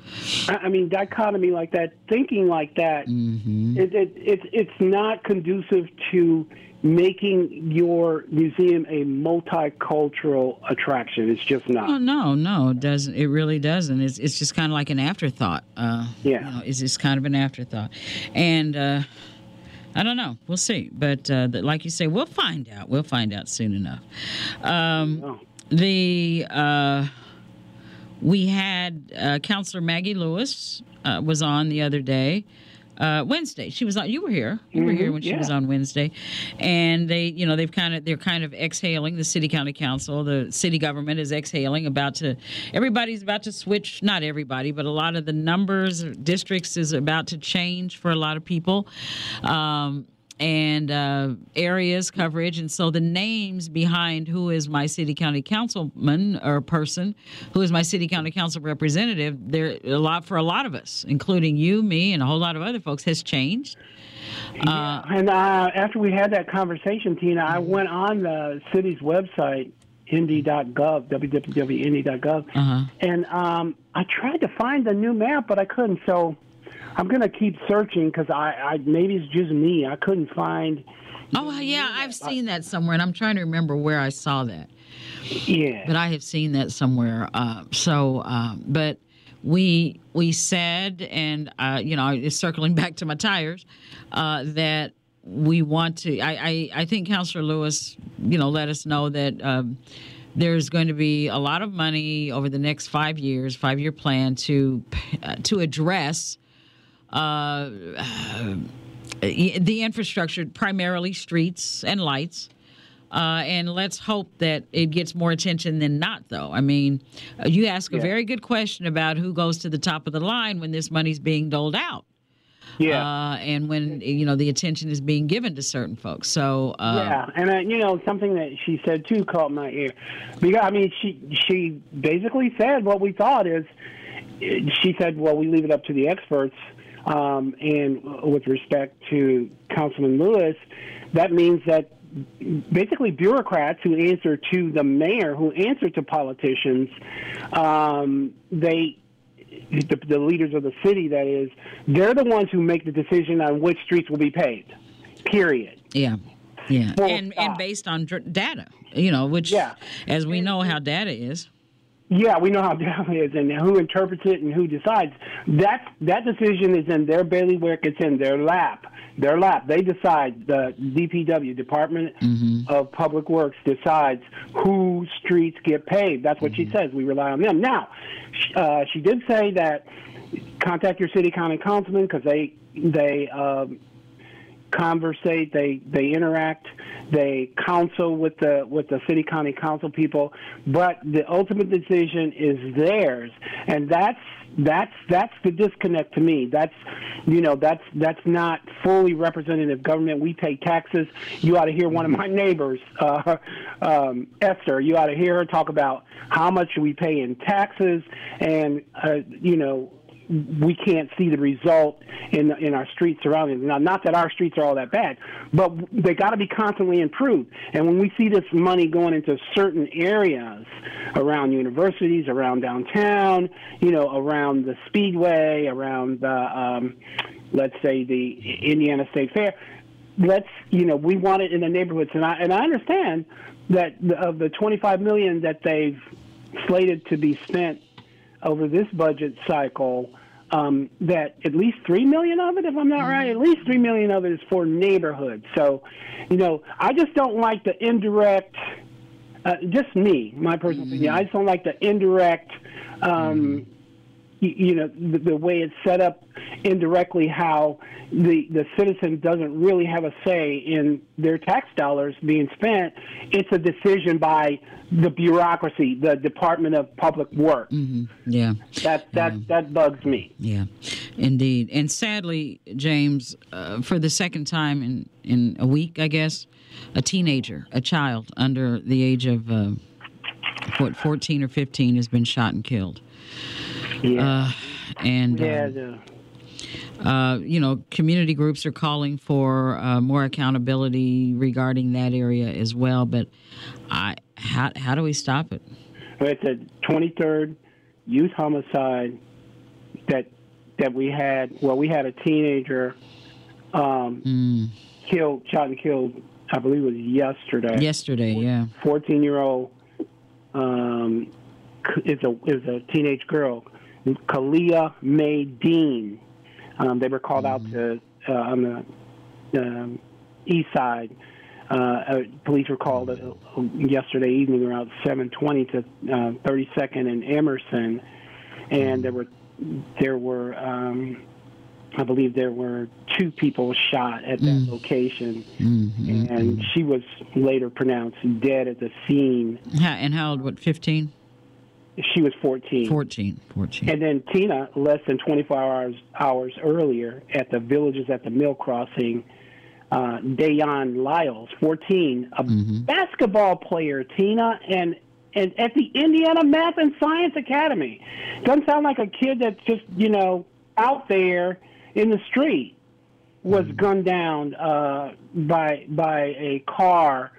I mean, dichotomy like that, thinking like that, mm-hmm. it, it, it, it's not conducive to making your museum a multicultural attraction. It's just not. Oh no, no, it doesn't. It really doesn't. It's it's just kind of like an afterthought. Uh, yeah, you know, it's just kind of an afterthought, and. Uh, I don't know. We'll see. But uh, like you say, we'll find out. We'll find out soon enough. Um, the uh, we had uh, Counselor Maggie Lewis uh, was on the other day. Uh, Wednesday, she was on. You were here. You mm-hmm, were here when she yeah. was on Wednesday, and they, you know, they've kind of they're kind of exhaling. The city county council, the city government is exhaling. About to, everybody's about to switch. Not everybody, but a lot of the numbers districts is about to change for a lot of people. Um, and uh, areas coverage. And so the names behind who is my city county councilman or person, who is my city county council representative, there a lot for a lot of us, including you, me, and a whole lot of other folks, has changed. Yeah. Uh, and uh, after we had that conversation, Tina, I went on the city's website, indy.gov, www.indy.gov, uh-huh. and um, I tried to find the new map, but I couldn't. So I'm gonna keep searching because I, I maybe it's just me. I couldn't find. Oh yeah, I've seen that somewhere, and I'm trying to remember where I saw that. Yeah, but I have seen that somewhere. Uh, so, uh, but we we said, and uh, you know, it's circling back to my tires, uh, that we want to. I, I, I think Councillor Lewis, you know, let us know that um, there's going to be a lot of money over the next five years, five year plan to uh, to address. Uh, the infrastructure, primarily streets and lights, uh, and let's hope that it gets more attention than not, though. I mean, uh, you ask a very good question about who goes to the top of the line when this money's being doled out. Yeah. Uh, and when, you know, the attention is being given to certain folks. So, uh, yeah, and uh, you know something that she said too caught my ear. Because I mean, she she basically said what we thought is. She said, "Well, we leave it up to the experts." Um, and with respect to Councilman Lewis, that means that basically bureaucrats who answer to the mayor, who answer to politicians, um, they the, the, leaders of the city, that is, they're the ones who make the decision on which streets will be paved. Period. Yeah. Yeah. Full and stop. and based on data, you know, which yeah. as we know how data is. Yeah, we know how is and who interprets it and who decides. That that decision is in their bailiwick. It's in their lap their lap. They decide. The DPW Department mm-hmm. of Public Works decides who streets get paved. That's what mm-hmm. she says. We rely on them. Now, uh, she did say that contact your city county councilman because they they um, conversate, they they interact, they counsel with the with the city county council people, but the ultimate decision is theirs, and that's that's that's the disconnect to me. That's you know that's that's not fully representative government. We pay taxes. You ought to hear one of my neighbors, uh, um, Esther. You ought to hear her talk about how much we pay in taxes, and uh, you know we can't see the result in in our street surroundings. Now, not that our streets are all that bad, but they got to be constantly improved. And when we see this money going into certain areas around universities, around downtown, you know, around the Speedway, around the um, let's say the Indiana State Fair, let's you know we want it in the neighborhoods. And I and I understand that of the 25 million that they've slated to be spent over this budget cycle um, that at least three million of it, if I'm not right, at least three million of it is for neighborhoods. So, you know, I just don't like the indirect. Uh, just me, my personal mm-hmm. opinion. I just don't like the indirect. Um, mm-hmm you know the, the, way it's set up indirectly how the the citizen doesn't really have a say in their tax dollars being spent it's a decision by the bureaucracy the department of public works. Mm-hmm. yeah. That that yeah. that bugs me. Yeah. Indeed. And sadly james uh, for the second time in in a week i guess a teenager a child under the age of uh, what 14 or 15 has been shot and killed yeah. Uh, and yeah, uh, uh, you know, community groups are calling for uh, more accountability regarding that area as well. But I, how how do we stop it? Well it's a 23rd youth homicide that that we had. Well, we had a teenager um, mm. killed, shot and killed. I believe it was yesterday. Yesterday, yeah. 14 year old um, is a is a teenage girl Kalia May Dean. Um, they were called mm-hmm. out to uh, on the um, east side. Uh, uh, police were called uh, yesterday evening around 7:20 to 32nd uh, and Emerson, and there were there were um, I believe there were two people shot at that mm. location, mm-hmm. and she was later pronounced dead at the scene. and how old? What? 15? She was 14. 14, 14. And then Tina, less than 24 hours hours earlier, at the Villages at the Mill Crossing, uh, Dayon Lyles, 14, a mm-hmm. basketball player, Tina, and and at the Indiana Math and Science Academy. Doesn't sound like a kid that's just you know out there in the street was mm-hmm. gunned down uh, by by a car,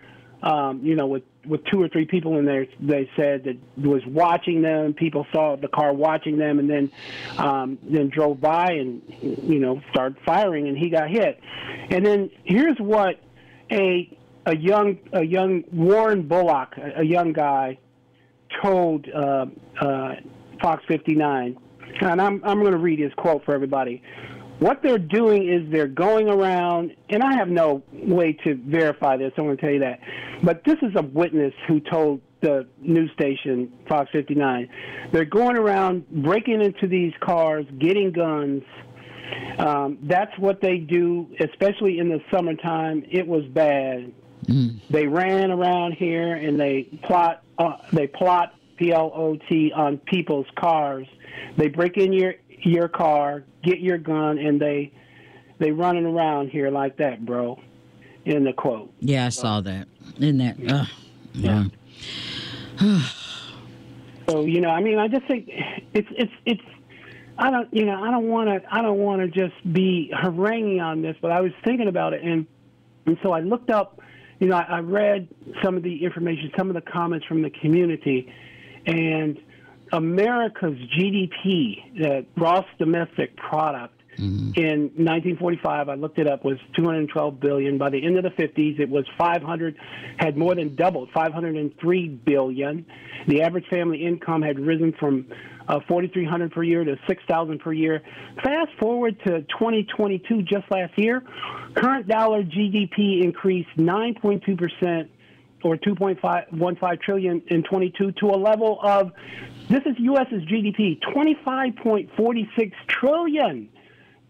um, you know, with with two or three people in there. They said that was watching them. People saw the car watching them, and then um, then drove by and you know started firing, and he got hit. And then here's what a a young a young Warren Bullock, a, a young guy, told uh, uh, Fox 59, and I'm I'm going to read his quote for everybody. What they're doing is they're going around, and I have no way to verify this. I want to tell you that, but this is a witness who told the news station Fox 59. They're going around breaking into these cars, getting guns. Um, that's what they do, especially in the summertime. It was bad. Mm. They ran around here and they plot. Uh, they plot P L O T on people's cars. They break in your your car, get your gun, and they they running around here like that, bro. In the quote. Yeah, I saw that. In that. Uh, yeah. so you know, I mean, I just think it's it's it's. I don't, you know, I don't want to. I don't want to just be haranguing on this, but I was thinking about it, and and so I looked up. You know, I, I read some of the information, some of the comments from the community, and America's GDP, the gross domestic product, Mm-hmm. In 1945, I looked it up, was 212 billion. By the end of the 50s, it was 500, had more than doubled, 503 billion. The average family income had risen from uh, 4,300 per year to 6,000 per year. Fast forward to 2022, just last year, current dollar GDP increased 9.2 percent or 2.15 trillion in 22 to a level of this is U.S.'s GDP 25.46 trillion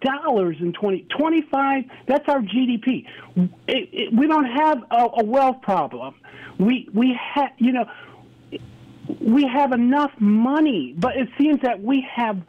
dollars in 20, 25 that's our GDP. It, it, we don't have a, a wealth problem. We we have you know we have enough money, but it seems that we have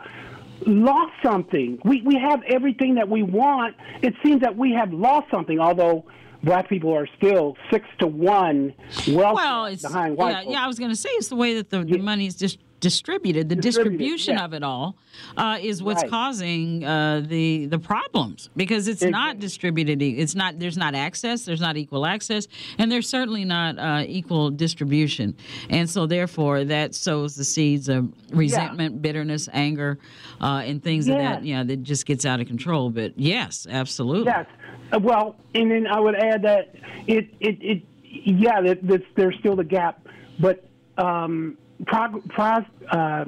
lost something. We we have everything that we want. It seems that we have lost something, although black people are still six to one well it's, behind white yeah, yeah i was going to say it's the way that the, the money is just distributed. The distributed, distribution yeah. of it all uh, is what's right. causing uh, the the problems because it's exactly. not distributed. It's not there's not access. There's not equal access, and there's certainly not uh, equal distribution. And so therefore, that sows the seeds of resentment, yeah. bitterness, anger, uh, and things of that. Yeah, that just gets out of control. But yes, absolutely. Yes. Uh, well, and then I would add that it it, it yeah, that, that there's still the gap, but. Um, prog- pros- uh,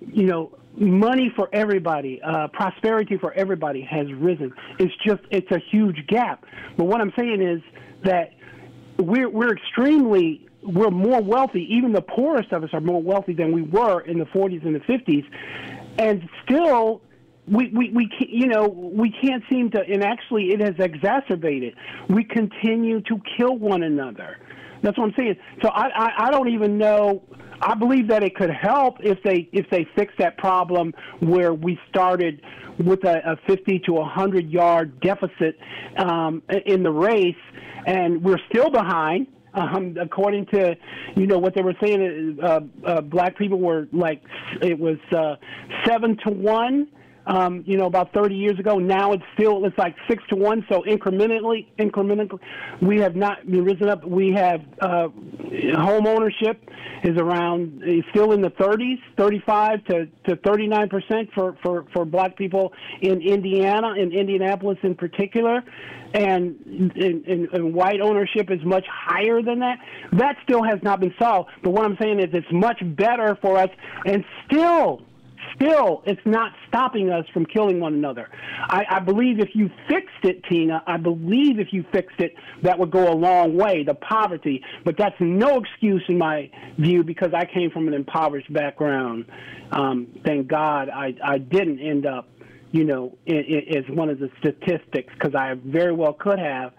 you know, money for everybody, uh, prosperity for everybody has risen. It's just it's a huge gap. But what I'm saying is that we're we're extremely we're more wealthy. Even the poorest of us are more wealthy than we were in the 40s and the 50s, and still. We, we, we can't, you know we can't seem to and actually it has exacerbated we continue to kill one another that's what I'm saying. So I, I, I don't even know. I believe that it could help if they if they fix that problem where we started with a, a 50 to 100 yard deficit um, in the race, and we're still behind. Um, according to, you know, what they were saying, uh, uh, black people were like, it was uh, seven to one um, you know, about 30 years ago. Now it's still it's like six to one. So incrementally, incrementally, we have not risen up. We have uh, home ownership is around is still in the 30s, 35 to, to 39 percent for, for for black people in Indiana, in Indianapolis in particular. And, and, and white ownership is much higher than that. That still has not been solved. But what I'm saying is it's much better for us, and still still, it's not stopping us from killing one another. I, I believe if you fixed it, Tina, I believe if you fixed it, that would go a long way, the poverty. But that's no excuse in my view because I came from an impoverished background. Um, thank God I, I didn't end up you know, as one of the statistics because I very well could have,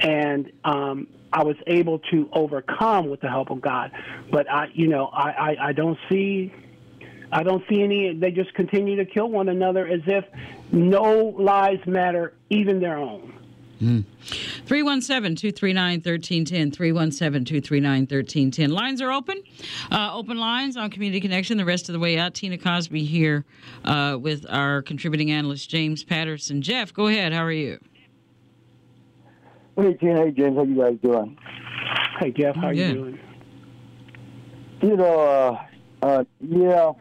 and um, I was able to overcome with the help of God. But I, you know, I, I, I don't see I don't see any. They just continue to kill one another as if no lives matter, even their own. 317 239 1310. 317 239 1310. Lines are open. Uh, open lines on Community Connection the rest of the way out. Tina Cosby here uh, with our contributing analyst, James Patterson. Jeff, go ahead. How are you? Hey, Tina. Hey, James. How you guys doing? Hey, Jeff. How are you doing? You know, uh, uh, yeah,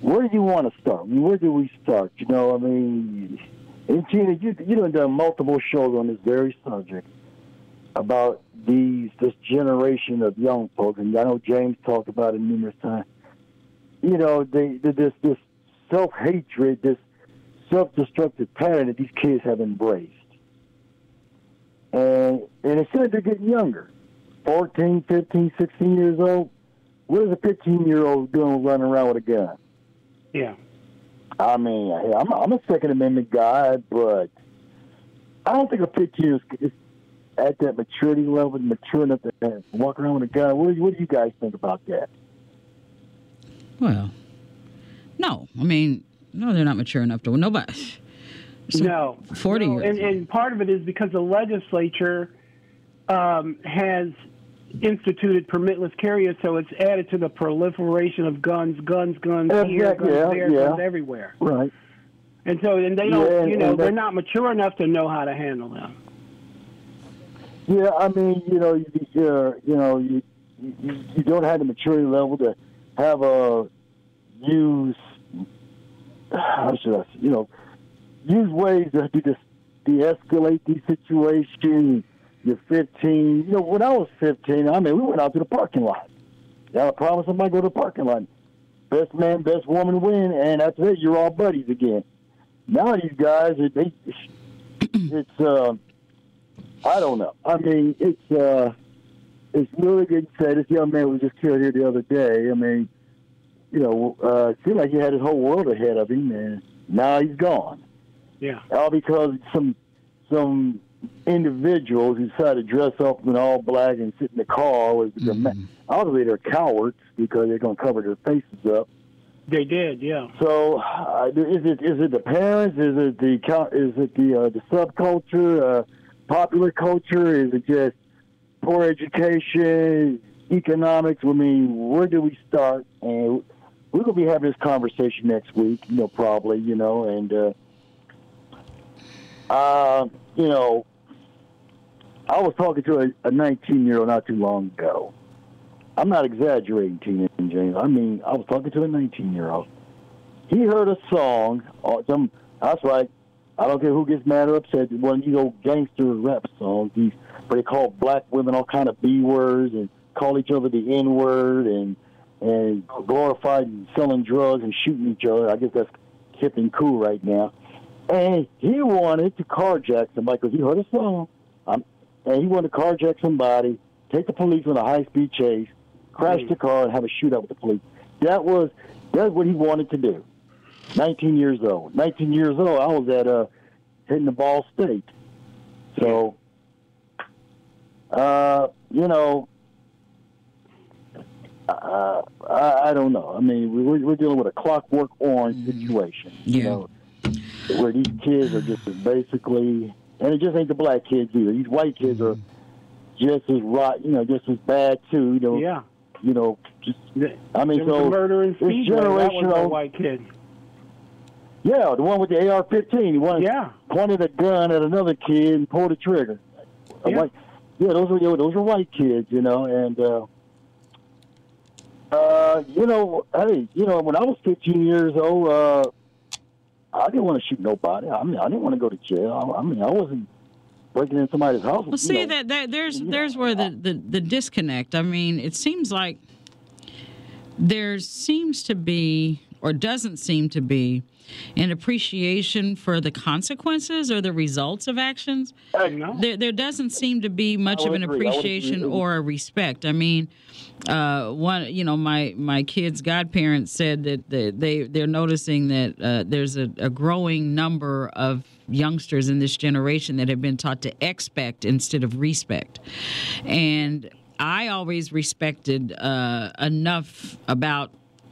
where do you want to start? I mean, where do we start? You know, I mean, and you you have done multiple shows on this very subject about these this generation of young folks, and I know James talked about it numerous times. You know, they, they this this self hatred, this self-destructive pattern that these kids have embraced. And and it said they're getting younger, 14, 15, 16 years old. What is a 15-year-old doing running around with a gun? Yeah. I mean, I'm, I'm a Second Amendment guy, but I don't think a 15 is, is at that maturity level, mature enough to walk around with a gun. What do, you, what do you guys think about that? Well, no. I mean, no, they're not mature enough to. Nobody. Some no. 40 no. years. And, and part of it is because the legislature um, has instituted permitless carry, so it's added to the proliferation of guns, guns, guns Yeah, here, yeah, guns yeah, there, yeah. guns everywhere. Right. And so, and they don't, and, you know, they're that- not mature enough to know how to handle them. Yeah, I mean, you know, you, uh, you know, you, you you don't have the maturity level to have a use. How should I? say, You know, use ways to de- de-escalate these situations. You're 15. You know, when I was 15, I mean, we went out to the parking lot. Got a problem, somebody go to the parking lot. Best man, best woman win, and after that, you're all buddies again. Now these guys, they, they it's. Uh, I don't know. I mean, it's uh, it's really good to say. This young man was just killed here the other day. I mean, you know, uh, it seemed like he had his whole world ahead of him, and now he's gone. Yeah. All because some some individuals who decide to dress up in all black and sit in the car with the ma- obviously they're cowards because they're going to cover their faces up. They did, yeah. So, uh, is it is it the parents? Is it the co- is it the uh, the subculture, uh, popular culture? Is it just poor education, economics? I mean, where do we start? And we're gonna be having this conversation next week, you know, probably, you know, and uh, uh, you know, I was talking to a 19 year old not too long ago. I'm not exaggerating, and James. I mean, I was talking to a 19 year old. He heard a song. Or some, that's right. I don't care who gets mad or upset. One of these old gangster rap songs. These, where they call black women all kind of b words and call each other the n word and and glorified selling drugs and shooting each other. I guess that's hip and cool right now. And he wanted to carjack somebody because he heard a song. Um, and he wanted to carjack somebody, take the police on a high speed chase, crash the car, and have a shootout with the police. That was that's what he wanted to do. 19 years old. 19 years old. I was at uh, hitting the ball state. So, uh, you know, uh, I, I don't know. I mean, we- we're, dealing with a clockwork orange situation. You Yeah. know, where these kids are just basically, and it just ain't the black kids either. These white kids are just as rot, you know, just as bad too. You know, Yeah. you know, just I mean, there was so a murder in it's Speedway. That was a white kid. Yeah, the one with the AR-15. He one Yeah. pointed a gun at another kid and pulled the trigger. Yeah. white- yeah, those were those were white kids, you know, and uh, uh, you know, hey, you know, when I was 15 years old, uh, I didn't want to shoot nobody. I mean, I didn't want to go to jail. I, I mean, I wasn't breaking in somebody's house. Well, see know. that, that there's there's know, where the, the the disconnect. I mean, it seems like there seems to be or doesn't seem to be an appreciation for the consequences or the results of actions. Uh, no. There, there doesn't seem to be much of an agree. Appreciation or a respect. I mean, uh, one, you know, my my kids' godparents said that they, they they're noticing that uh, there's a, a growing number of youngsters in this generation that have been taught to expect instead of respect, and I always respected uh, enough about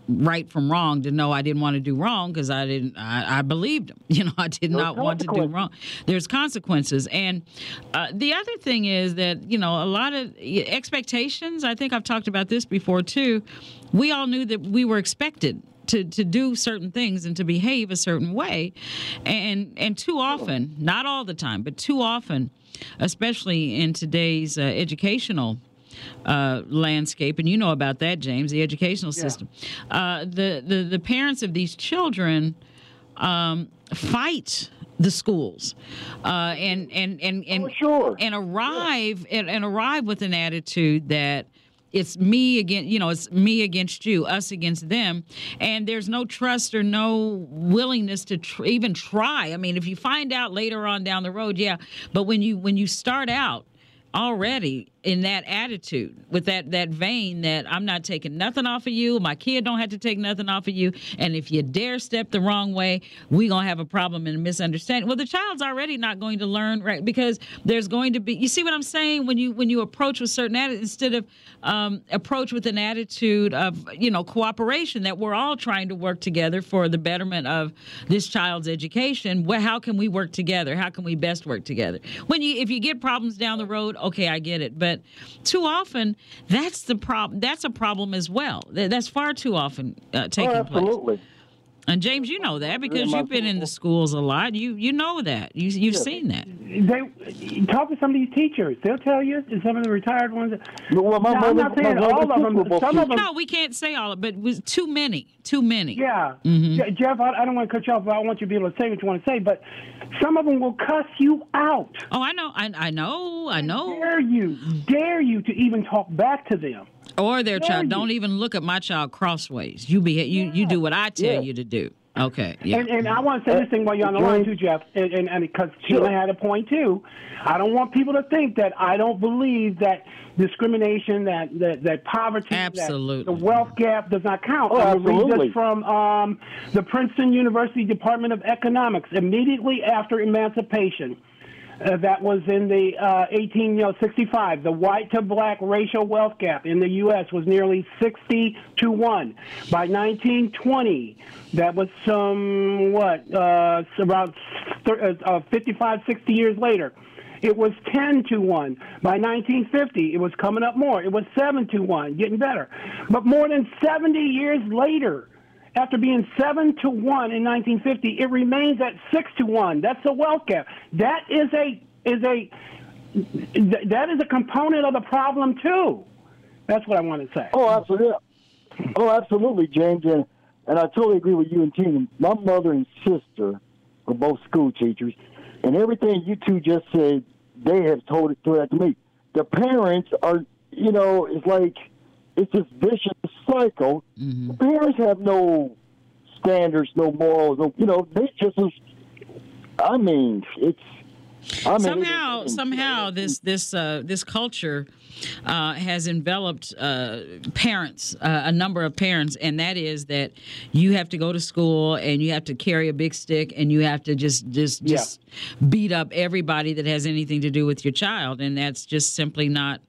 right from wrong to know I didn't want to do wrong because I didn't I, I believed him. You know, I did not want to do wrong. There's consequences, and uh, the other thing is that you know a lot of expectations. I think I've talked about this before too. We all knew that we were expected. To, to do certain things and to behave a certain way and and too often not all the time but too often especially in today's uh, educational uh, landscape, and you know about that, James, the educational system. Uh, the, the the parents of these children um, fight the schools uh, and and and and Oh, sure. and arrive and, and arrive with an attitude that it's me against you know it's me against you us against them and there's no trust or no willingness to tr- even try i mean if you find out later on down the road yeah but when you when you start out already in that attitude with that that vein that I'm not taking nothing off of you my kid don't have to take nothing off of you and if you dare step the wrong way we going to have a problem and a misunderstanding. Well the child's already not going to learn right because there's going to be you see what I'm saying? When you when you approach with certain attitude instead of um, approach with an attitude of you know cooperation that we're all trying to work together for the betterment of this child's education well how can we work together? How can we best work together? When you if you get problems down the road okay I get it but too often that's the problem that's a problem as well that's far too often uh, taking oh, absolutely. place and James, you know that because you've been in the schools a lot. You you know that. You you've yeah. seen that. They talk to some of these teachers. They'll tell you. Some of the retired ones. Well, my, now, I'm not saying all of them. Some of them. No, we can't say all of, but it was too many. Too many. Yeah, mm-hmm. Jeff. I, I, don't want to cut you off, but I want you to be able to say what you want to say. But some of them will cuss you out. Oh, I know. I, I know. I know. Dare you? Dare you to even talk back to them? Or their dare child. You. Don't even look at my child crossways. You be you yeah. you do what I tell yeah. you to do. Okay. Yeah. And, and I want to say this thing while you're on the line too, Jeff, and and, and because Sheila had a point too. I don't want people to think that I don't believe that discrimination, that that, that poverty, absolutely, that the wealth gap does not count. Oh, I'm absolutely. From um, the Princeton University Department of Economics immediately after emancipation. Uh, that was in the uh, 1865. The white to black racial wealth gap in the U.S. was nearly 60 to 1. By 1920, that was some, what, uh, about uh, uh, 55, 60 years later. It was 10 to 1. By 1950, it was coming up more. It was 7 to 1, getting better. But more than 70 years later, after being seven to one in 1950, it remains at six to one. That's the wealth gap. That is a is a that is a component of the problem too. That's what I want to say. Oh, absolutely. Oh, absolutely, James, and and I totally agree with you and Tina. My mother and sister were both school teachers, and everything you two just said, they have told it to me. The parents are, you know, it's like it's this vicious cycle. Mm-hmm. Parents have no standards, no morals, no, you know, they just, I mean, it's, I mean, somehow, somehow, this this uh, this culture uh, has enveloped uh, parents, uh, a number of parents, and that is that you have to go to school and you have to carry a big stick and you have to just just just yeah. beat up everybody that has anything to do with your child, and that's just simply not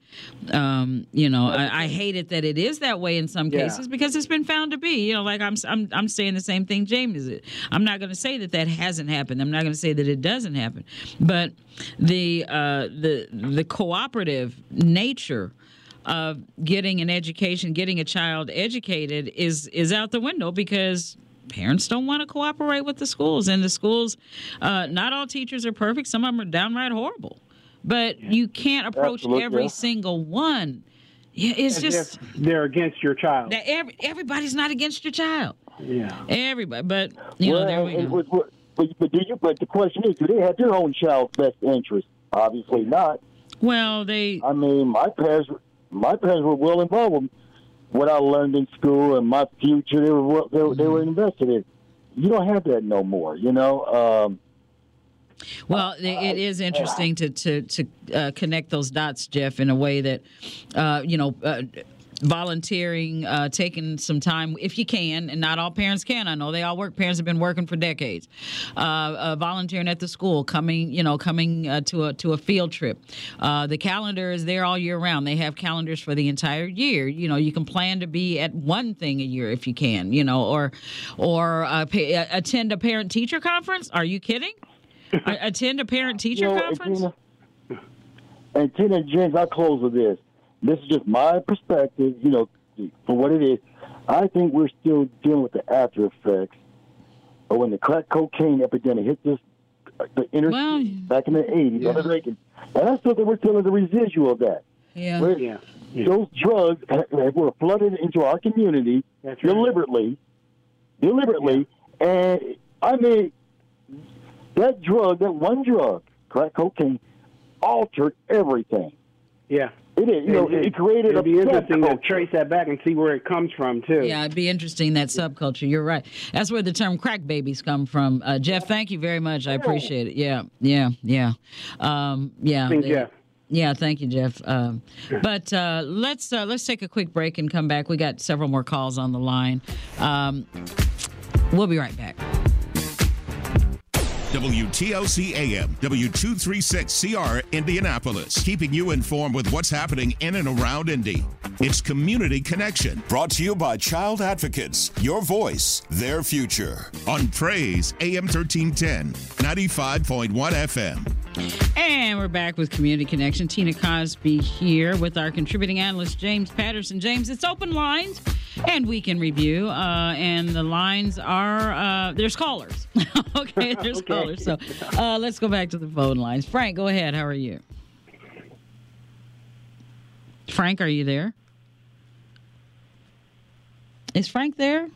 um, you know, I, I, hate it that it is that way in some cases yeah. because it's been found to be. You know, like I'm, I'm, I'm saying the same thing James is. It. I'm not going to say that that hasn't happened. I'm not going to say that it doesn't happen. But the uh, the the cooperative nature of getting an education, getting a child educated, is is out the window because parents don't want to cooperate with the schools and the schools uh, not all teachers are perfect some of them are downright horrible but you can't approach Absolutely. every single one. Yeah, it's As just they're against your child. That every, everybody's not against your child. Yeah, everybody. But you well, know, there we go. But, but, do you? But the question is, do they have their own child's best interest? Obviously not. Well, they. I mean, my parents, my parents were well involved with what I learned in school and my future. They were they, mm-hmm. they were invested in. You don't have that no more. You know. Um, well, it is interesting to to to uh, connect those dots, Jeff, in a way that uh, you know. Uh, volunteering, uh, taking some time if you can, and not all parents can. I know they all work. Parents have been working for decades. Uh, uh, volunteering at the school, coming, you know, coming uh, to a to a field trip. Uh, the calendar is there all year round. They have calendars for the entire year. You know, you can plan to be at one thing a year if you can. You know, or or uh, pay, attend a parent teacher conference. Are you kidding? Attend a parent teacher you know, conference? And Tina, and Tina James, I close with this. This is just my perspective, you know, for what it is. I think we're still dealing with the after effects of when the crack cocaine epidemic hit this the inner well, back in the 80s yeah. under Reagan. And I still think we're still in the residual of that. Yeah. Where yeah. yeah. Those drugs were flooded into our community right. deliberately, deliberately, yeah. and I mean, that drug, that one drug, crack cocaine, altered everything. Yeah. It is. You know, it, it created It'd a be interesting to subculture. trace that back and see where it comes from too. Yeah, it'd be interesting that subculture. You're right. That's where the term crack babies come from. Uh, Jeff, thank you very much. I appreciate it. Yeah, yeah, yeah, um, yeah. Thank they- Jeff. Yeah, thank you, Jeff. Um, but uh, let's uh, let's take a quick break and come back. We got several more calls on the line. Um, we'll be right back. WTLC AM, W236CR, Indianapolis, keeping you informed with what's happening in and around Indy. It's Community Connection Brought to you by Child Advocates. Your voice, their future. on Praise AM 1310, 95.1 FM. And we're back with Community Connection. Tina Cosby here with our contributing analyst, James Patterson. James, it's open lines and weekend review. Uh, and the lines are, uh, there's callers. okay, there's Okay. callers. So uh, let's go back to the phone lines. Frank, go ahead. How are you? Frank, are you there? Is Frank there?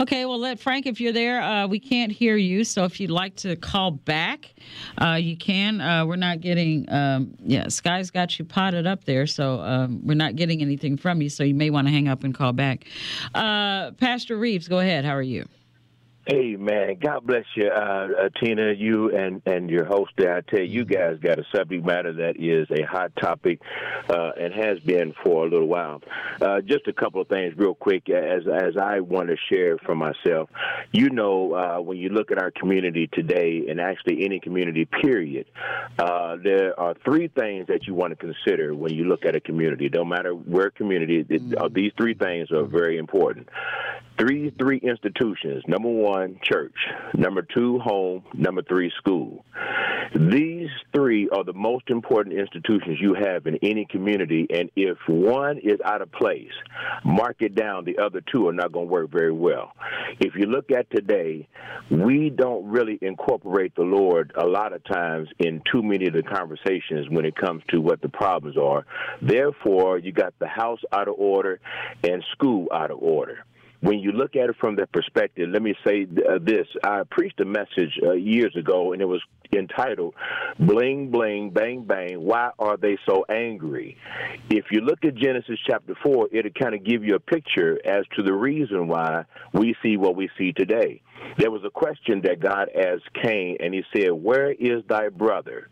Okay, well, let Frank, if you're there, uh, we can't hear you. So if you'd like to call back, uh, you can. Uh, we're not getting, um, yeah, Sky's got you potted up there, so um, we're not getting anything from you. So you may want to hang up and call back. Uh, Pastor Reeves, go ahead. How are you? Hey man, God bless you, uh, uh, Tina, you and and your host there. I tell you, you guys got a subject matter that is a hot topic, uh, and has been for a little while. Uh, just a couple of things, real quick, as as I want to share for myself. You know, uh, when you look at our community today, and actually any community, period, uh, there are three things that you want to consider when you look at a community. Don't matter where community, it, uh, these three things are very important. Three three institutions. Number one, church. Number two, home. Number three, school. These three are the most important institutions you have in any community, and if one is out of place, mark it down. The other two are not going to work very well. If you look at today, we don't really incorporate the Lord a lot of times in too many of the conversations when it comes to what the problems are. Therefore, you got the house out of order and school out of order when you look at it from that perspective, let me say uh, this. I preached a message uh, years ago, and it was entitled Bling, Bling, Bang, Bang, Why Are They So Angry? If you look at Genesis chapter 4, it'll kind of give you a picture as to the reason why we see what we see today. There was a question that God asked Cain, and he said, Where is thy brother?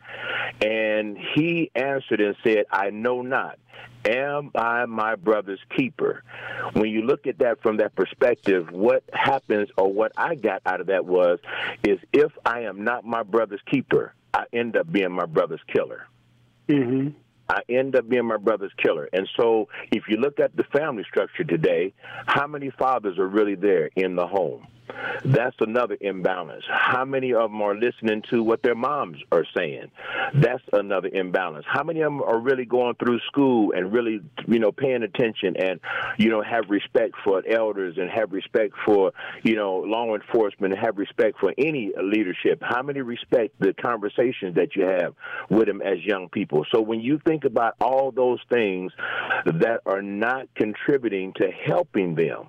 And he answered and said, I know not. Am I my brother's keeper? When you look at that from that perspective, what happens or what I got out of that was is if I am not my brother's keeper, I end up being my brother's killer. hmm I end up being my brother's killer. And so if you look at the family structure today, how many fathers are really there in the home? That's another imbalance. How many of them are listening to what their moms are saying? That's another imbalance. How many of them are really going through school and really, you know, paying attention and, you know, have respect for elders and have respect for, you know, law enforcement and have respect for any leadership? How many respect the conversations that you have with them as young people? So when you think about all those things that are not contributing to helping them,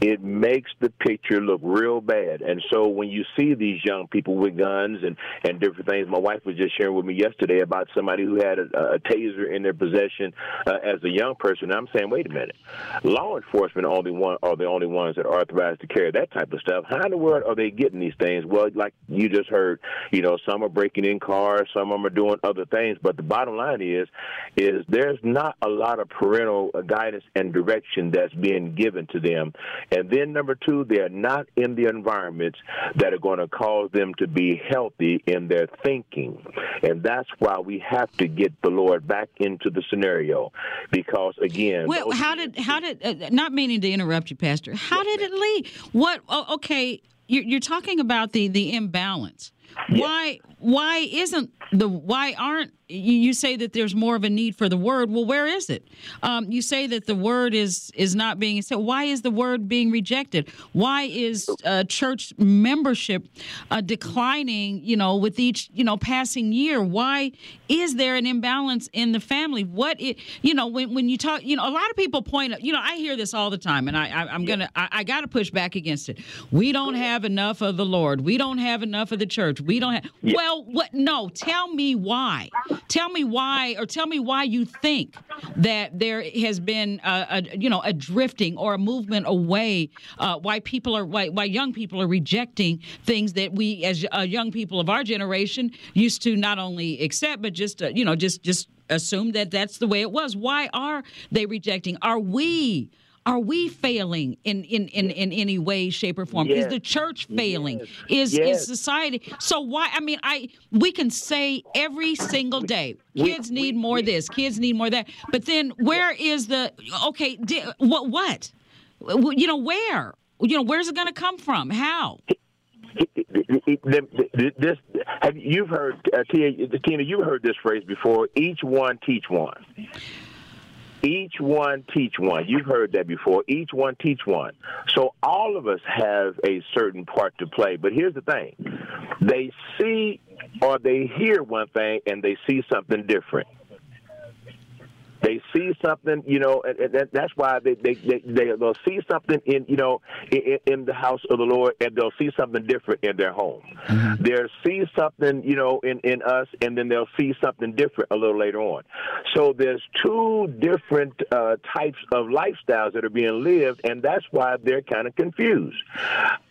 it makes the picture look real bad. And so when you see these young people with guns and, and different things, my wife was just sharing with me yesterday about somebody who had a, a taser in their possession uh, as a young person. And I'm saying, wait a minute, law enforcement only one are the only ones that are authorized to carry that type of stuff. How in the world are they getting these things? Well, like you just heard, you know, some are breaking in cars, some of them are doing other things. But the bottom line is, is there's not a lot of parental guidance and direction that's being given to them. And then number two, they're not in the environments that are going to cause them to be healthy in their thinking. And that's why we have to get the Lord back into the scenario because again, Well, how did how did uh, not meaning to interrupt you, Pastor? How did it lead? What? Oh, okay, you're, you're talking about the the imbalance. Why why isn't the why aren't you, say that there's more of a need for the word? Well, where is it? Um, you say that the word is is not being said. Why is the word being rejected? Why is uh, church membership uh, declining? You know, with each you know passing year. Why is there an imbalance in the family? What it you know when when you talk you know a lot of people point you know I hear this all the time and I, I I'm gonna I, I got to push back against it. We don't have enough of the Lord. We don't have enough of the church. We don't have. Well, what? No, tell me why. Tell me why, or tell me why you think that there has been a, a you know a drifting or a movement away. Uh, why people are why, why young people are rejecting things that we as uh, young people of our generation used to not only accept but just uh, you know just just assume that that's the way it was. Why are they rejecting? Are we? Are we failing in, in, in, in any way, shape, or form? Yes. Is the church failing? Yes. Is Yes. is society? So why? I mean, I we can say every single day, We- kids need we- more we- this, kids need more that. But then, where is the okay? Di, what what? You know where? You know where's it going to come from? How? This have you've heard uh, Tina, Tina? You've heard this phrase before. Each one teach one. Each one teach one. You've heard that before. Each one teach one. So all of us have a certain part to play. But here's the thing: they see or they hear one thing and they see something different. They see something, you know, and, and that- that's why they they they they- they'll see something in you know in, in the house of the Lord, and they'll see something different in their home. They'll see something, you know, in in us, and then they'll see something different a little later on. So there's two different uh, types of lifestyles that are being lived, and that's why they're kind of confused.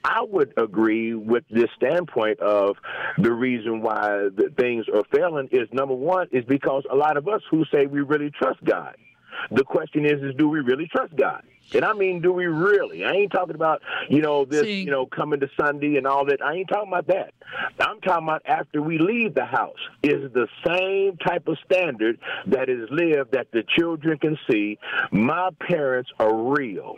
I would agree with this standpoint of the reason why the things are failing is number one is because a lot of us who say we really trust God. The question is, is do we really trust God? And I mean, do we really? I ain't talking about, you know, this, See. you know, coming to Sunday and all that. I ain't talking about that. I'm talking about after we leave the house. Is the same type of standard that is lived that the children can see my parents are real.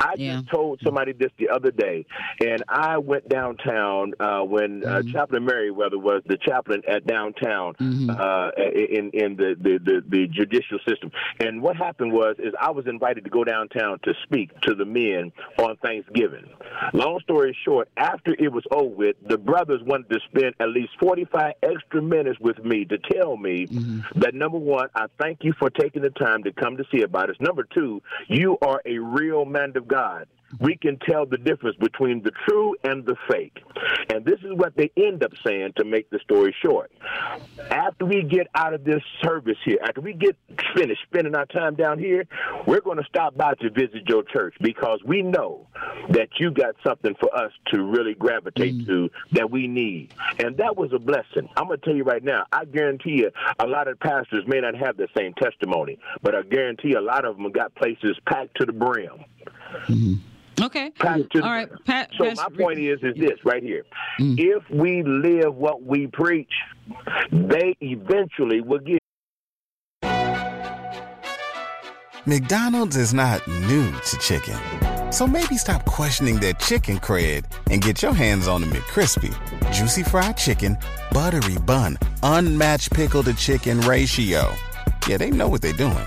I Yeah. just told somebody this the other day, and I went downtown uh, when uh, Chaplain Merriweather was the chaplain at downtown uh, in in the, the, the, the judicial system. And what happened was is I was invited to go downtown to speak to the men on Thanksgiving. Long story short, after it was over with, the brothers wanted to spend at least 45 extra minutes with me to tell me mm-hmm. that number one, I thank you for taking the time to come to see about us. Number two, you are a real man of God. We can tell the difference between the true and the fake. And this is what they end up saying to make the story short. After we get out of this service here, after we get finished spending our time down here, we're going to stop by to visit your church because we know that you got something for us to really gravitate mm. to that we need. And that was a blessing. I'm going to tell you right now, I guarantee you a lot of pastors may not have the same testimony, but I guarantee a lot of them got places packed to the brim. Mm-hmm. Okay. Packed to All right. Pat, So Pastor- my point is, is this right here: mm. if we live what we preach, they eventually will get. McDonald's is not new to chicken. So maybe stop questioning their chicken cred and get your hands on the McCrispy. Juicy fried chicken, buttery bun, unmatched pickle to chicken ratio. Yeah, they know what they're doing.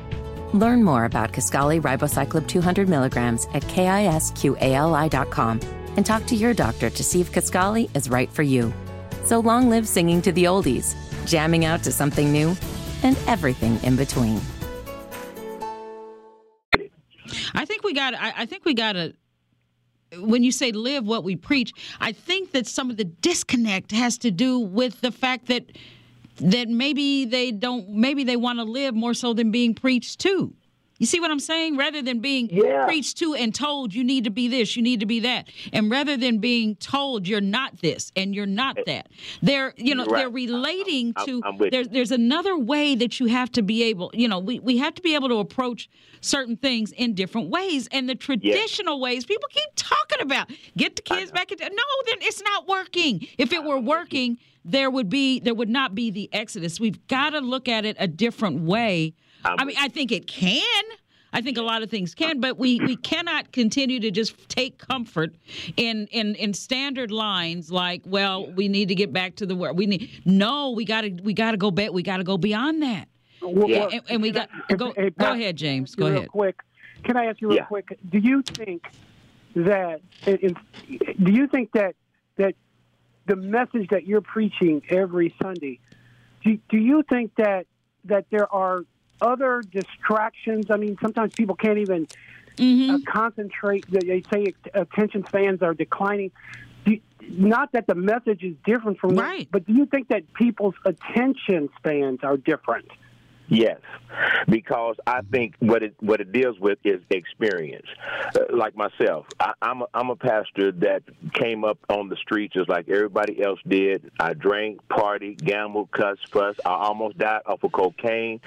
Learn more about Kisqali Ribociclib 200 milligrams at kisqali.com and talk to your doctor to see if Kisqali is right for you. So long live singing to the oldies, jamming out to something new, and everything in between. I think we got. I, I think we got to. When you say live what we preach, I think that some of the disconnect has to do with the fact that that maybe they don't. Maybe they want to live more so than being preached to. You see what I'm saying? Rather than being Yeah. preached to and told you need to be this, you need to be that, and rather than being told you're not this and you're not that, they're you know Right. they're relating I'm- to. I'm you. there's there's another way that you have to be able. You know, we we have to be able to approach certain things in different ways, and the traditional ways people keep talking about get the kids back into. No, then it's not working. If it were working, there would be there would not be the exodus. We've got to look at it a different way. I mean, I think it can. I think a lot of things can, but we, we cannot continue to just take comfort in in in standard lines like, well, we need to get back to the world. We need no, we got to we got to go back. We got to go beyond that. Well, Yeah. And, and we got Hey, go hey, go ahead, James. real Go ahead. quick. Can I ask you real Yeah. quick? Do you think that it, it- do you think that that the message that you're preaching every Sunday, do, do you think that that there are other distractions? I mean, sometimes people can't even Mm-hmm. uh, concentrate. They say attention spans are declining. Not that the message is different from what- Right. but do you think that people's attention spans are different? Yes, because I think what it what it deals with is experience. Uh, like myself, I, I'm a, I'm a pastor that came up on the streets just like everybody else did. I drank, party, gambled, cussed, fuss. I almost died off of cocaine.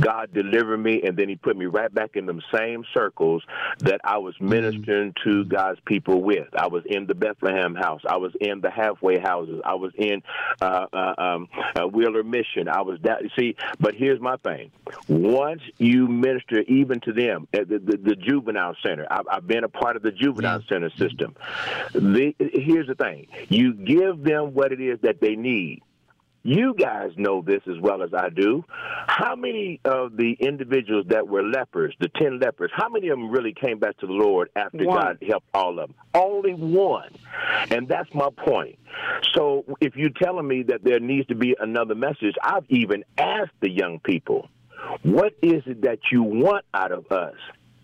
God delivered me, and then He put me right back in them same circles that I was ministering to God's people with. I was in the Bethlehem house. I was in the halfway houses. I was in uh, uh, um, uh, Wheeler Mission. I was that. See, but here's my thing. Once you minister even to them at the, the, the juvenile center, I've, I've been a part of the juvenile center system. The, here's the thing: you give them what it is that they need. You guys know this as well as I do. How many of the individuals that were lepers, the 10 lepers, how many of them really came back to the Lord after One. God helped all of them? Only one. And that's my point. So if you're telling me that there needs to be another message, I've even asked the young people, what is it that you want out of us?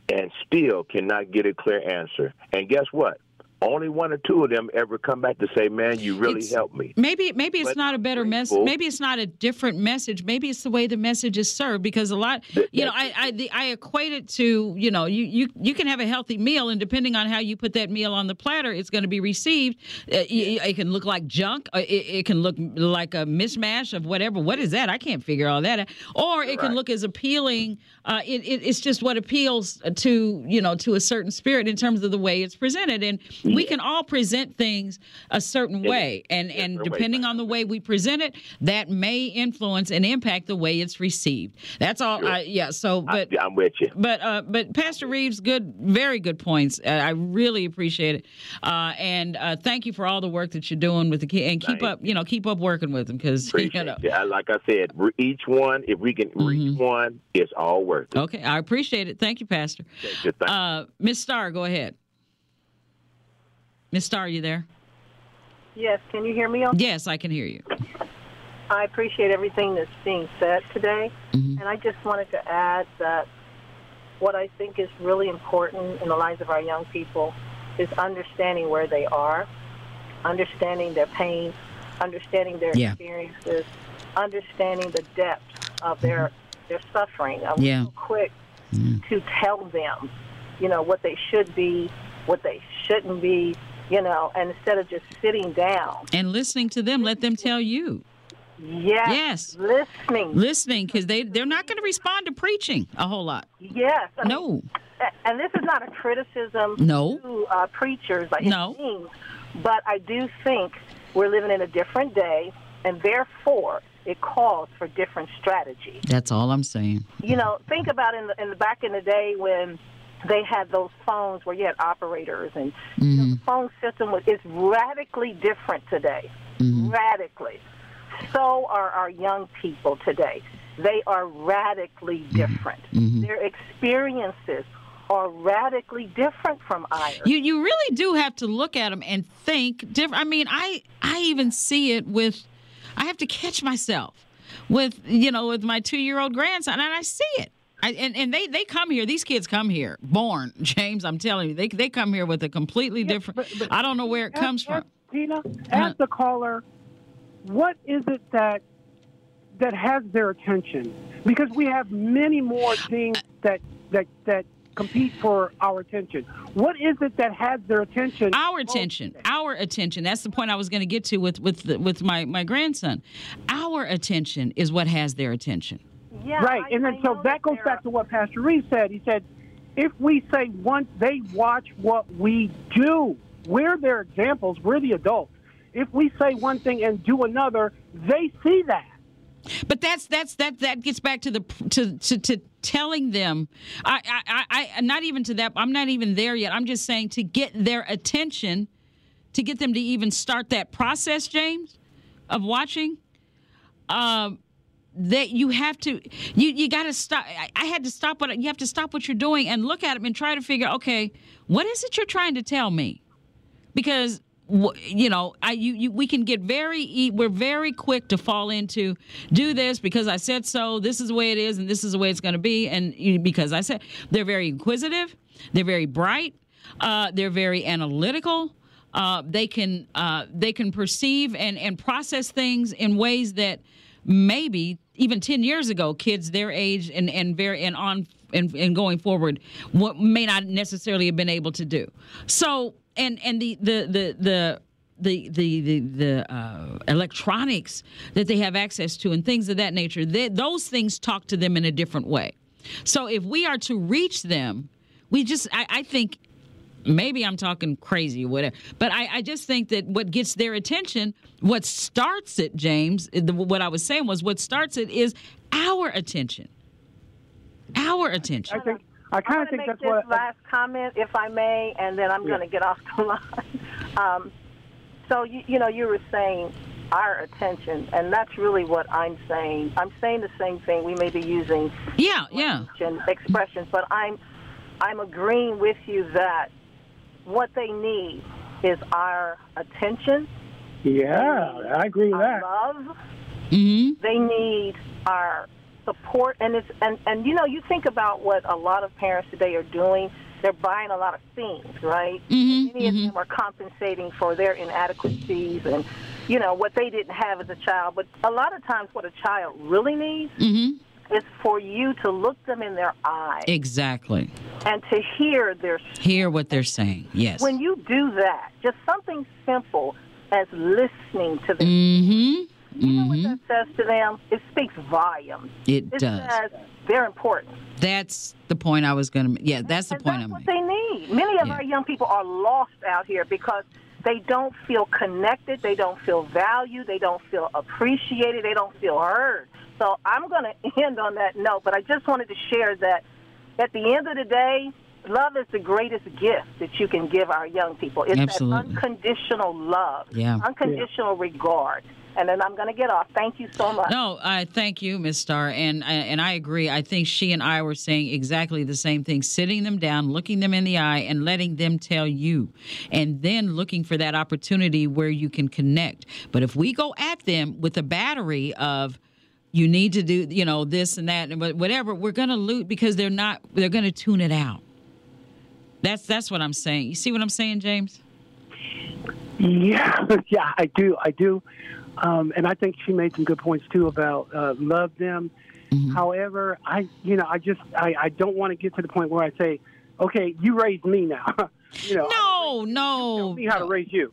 And still cannot get a clear answer. And guess what? Only one or two of them ever come back to say, "Man, you really It's- helped me." Maybe maybe it's But not a better message. Maybe it's not a different message. Maybe it's the way the message is served. Because a lot, you know, I I, the, I equate it to you know you, you you can have a healthy meal, and depending on how you put that meal on the platter, it's going to be received. Uh, y- It, can look like junk. uh, It, it can look like a mishmash of whatever. What is that? I can't figure all that out. Or it can Right. look as appealing. Uh, it, it, it's just what appeals to you know to a certain spirit in terms of the way it's presented, and we can all present things a certain way, and and way, depending on the way we present it, that may influence and impact the way it's received. That's all. I, yeah. So, but I, am with you. but uh, but Pastor Reeves, good, very good points. Uh, I really appreciate it, uh, and uh, thank you for all the work that you're doing with the kid, and keep up, you know, keep up working with them because you know. it. Like I said, each one, if we can reach one, it's all worth it. Okay, I appreciate it. Thank you, Pastor. Thank you. Thank. Uh, Miss Starr, go ahead. Miss Starr, you there? Yes, can you hear me? Yes, I can hear you. I appreciate everything that's being said today. Mhm. And I just wanted to add that what I think is really important in the lives of our young people is understanding where they are, understanding their pain, understanding their Yeah. experiences, understanding the depth of their their suffering. I'm Yeah. quick to tell them, you know, what they should be, what they shouldn't be, you know, and instead of just sitting down. And listening to them, let them tell you. Yes. Yes. Listening. Listening, because they they're not going to respond to preaching a whole lot. Yes. I No. a- and this is not a criticism No. to uh, preachers any No. but I do think we're living in a different day, and therefore it calls for different strategy. That's all I'm saying. You know, think about in the, in the back in the day when they had those phones where you had operators, and you know, mm-hmm. the phone system was is radically different today. Mm-hmm. Radically. So are our young people today. They are radically mm-hmm. different. Their experiences are radically different from ours. You you really do have to look at them and think different. I mean, I I even see it with. I have to catch myself with you know with my two year old grandson, and I see it. I, and and they they come here. These kids come here born. James, I'm telling you, they they come here with a completely different. but- but- I don't know where it comes from. ask, Tina, Uh-huh. the caller, what is it that that has their attention? Because we have many more things that that that compete for our attention. What is it that has their attention? our attention our attention that's the point i was going to get to with with the, with my my grandson our attention is what has their attention yeah, Right, I- and I then so know that goes back to what Pastor Reed said. He said, if we say once they watch what we do, we're their examples, we're the adults. If we say one thing and do another, they see that. but that's that's that that gets back to the to to, to telling them I, I i i not even to that i'm not even there yet i'm just saying to get their attention to get them to even start that process james of watching um that you have to you you got to stop I, I had to stop what you have to stop what you're doing and look at them and try to figure okay what is it you're trying to tell me? Because you know I you, you we can get very we're very quick to fall into do this because I said so this is the way it is and this is the way it's going to be and because I said they're very inquisitive they're very bright uh, they're very analytical uh, they can uh, they can perceive and and process things in ways that maybe even 10 years ago kids their age and and very and on and, and going forward what may not necessarily have been able to do. So and and the the the the the the the, the uh, electronics that they have access to and things of that nature they, those things talk to them in a different way. So if we are to reach them we just i, I think maybe I'm talking crazy, whatever. But I, I just think that what gets their attention, what starts it, James, the, what I was saying was what starts it is our attention. Our attention. I think I kind of think make that's this what. last comment, if I may, and then I'm going to get off the line. Um, so, you, you know, you were saying our attention, and that's really what I'm saying. I'm saying the same thing. We may be using Yeah, yeah. expressions, but I'm I'm agreeing with you that what they need is our attention, yeah, I agree with our that. love. hmm They need our support, and it's and and you know you think about what a lot of parents today are doing. They're buying a lot of things, right? Mhm, Many of them are compensating for their inadequacies and you know what they didn't have as a child. But a lot of times, what a child really needs hmm is for you to look them in their eyes Exactly. and to hear their Hear what they're saying. Yes. when you do that, just something simple as listening to them. Mm-hmm. You know hmm what that says to them? It speaks volumes. It It does. says they're important. That's the point I was going to. Make Yeah, that's the and point that's I'm making. what making. they need. Many of Yeah. our young people are lost out here because they don't feel connected, they don't feel valued, they don't feel appreciated, they don't feel heard. So I'm going to end on that note, but I just wanted to share that at the end of the day, love is the greatest gift that you can give our young people. It's Absolutely. that unconditional love, Yeah. unconditional regard. And then I'm going to get off. Thank you so much. No, I thank you, Miss Starr, and and I agree. I think she and I were saying exactly the same thing: sitting them down, looking them in the eye, and letting them tell you, and then looking for that opportunity where you can connect. But if we go at them with a battery of you need to do, you know, this and that, and wha- whatever, we're going to loot because they're not. They're going to tune it out. That's that's what I'm saying. You see what I'm saying, James? Yeah, yeah, I do, I do, um, and I think she made some good points too about uh, love them. Mm-hmm. However, I, you know, I just, I, I don't want to get to the point where I say, okay, you raised me now. you know, No, no. tell me how to raise you.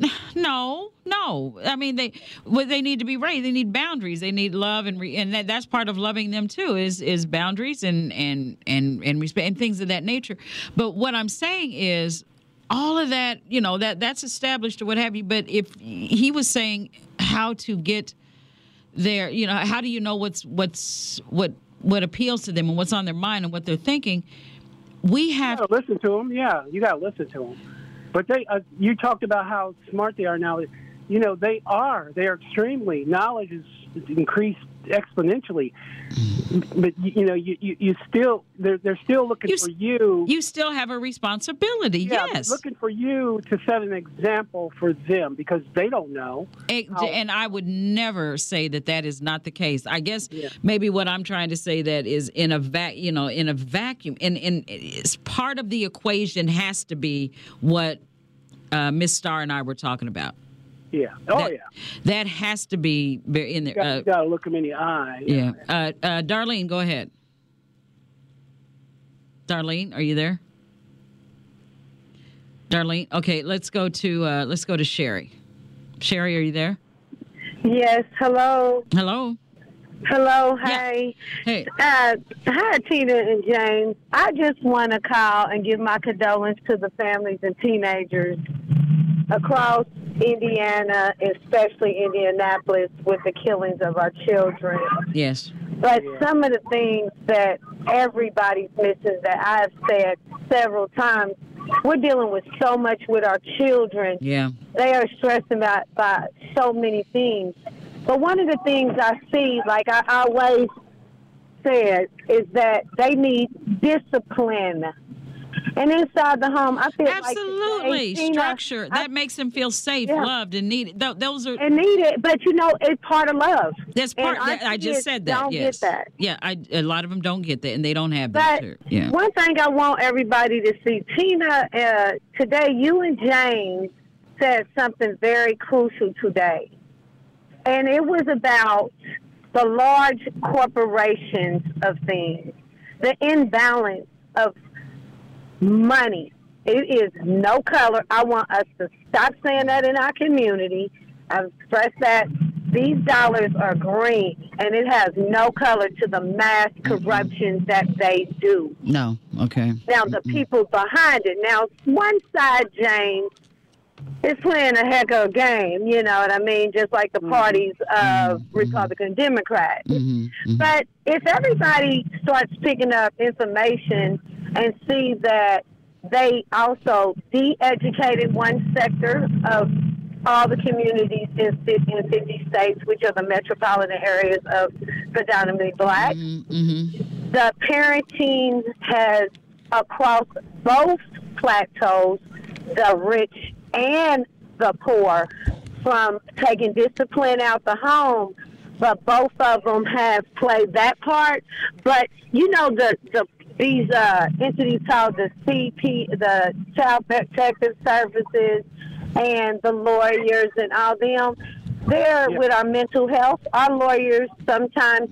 No, no. I mean, they what they need to be raised. They need boundaries. They need love and re, and that, that's part of loving them too. Is is boundaries and and and and respect and things of that nature. But what I'm saying is. All of that, you know, that that's established or what have you. But if he was saying how to get there, you know, how do you know what's what's what what appeals to them and what's on their mind and what they're thinking? We have gotta listen to them. Yeah, you got to listen to them. But they, uh, you talked about how smart they are now. You know, they are. They are extremely. Knowledge is increased exponentially. But you, know, you, you, you still they're they're still looking You for you. you still have a responsibility. yeah, yes. looking for you to set an example for them because they don't know. Ex- How- and I would never say that that is not the case. I guess Yeah. maybe what I'm trying to say that is in a vac, you know, in a vacuum, and in it's part of the equation has to be what uh, Miss Starr and I were talking about. Yeah. Oh That- yeah. That has to be in there. You got, Uh, got to look them in the eye. yeah. Uh, uh, Darlene, go ahead. Darlene, are you there? Darlene, okay. Let's go to uh, let's go to Sherry. Sherry, are you there? Yes, hello. Hello. Hello, Yeah. hey. Hey. Uh, hi, Tina and James. I just want to call and give my condolence to the families and teenagers across Indiana, especially Indianapolis, with the killings of our children. Yes. But some of the things that everybody's missing that I've said several times, we're dealing with so much with our children Yeah. they are stressed about by so many things. But one of the things I see, like I always said, is that they need discipline. And inside the home, I feel absolutely like structure I, that makes them feel safe, Yeah. loved, and needed. Th- those are and needed, but you know, it's part of love. that's part. That- I just said that. Don't yes. get that. Yeah, I, a lot of them don't get that, and they don't have that. But. Yeah. one thing I want everybody to see, Tina, uh, today you and James said something very crucial today. And it was about the large corporations of things, the imbalance of money. It is no color. I want us to stop saying that in our community. I've expressed that these dollars are green and it has no color to the mass corruption that they do. No. Okay. Now, the people behind it. Now, one side, James, is playing a heck of a game, you know what I mean? Just like the mm-hmm. parties of mm-hmm. Mm-hmm. Republican Democrat. But if everybody starts picking up information and see that they also de-educated one sector of all the communities in, fif- in 50 states, which are the metropolitan areas of predominantly black. Mm-hmm, mm-hmm. The parenting has across both plateaus, the rich and the poor, from taking discipline out the home. But both of them have played that part. But you know the the these uh, entities called the CP, the Child Protective Services, and the lawyers and all them. They're with our mental health. Our lawyers sometimes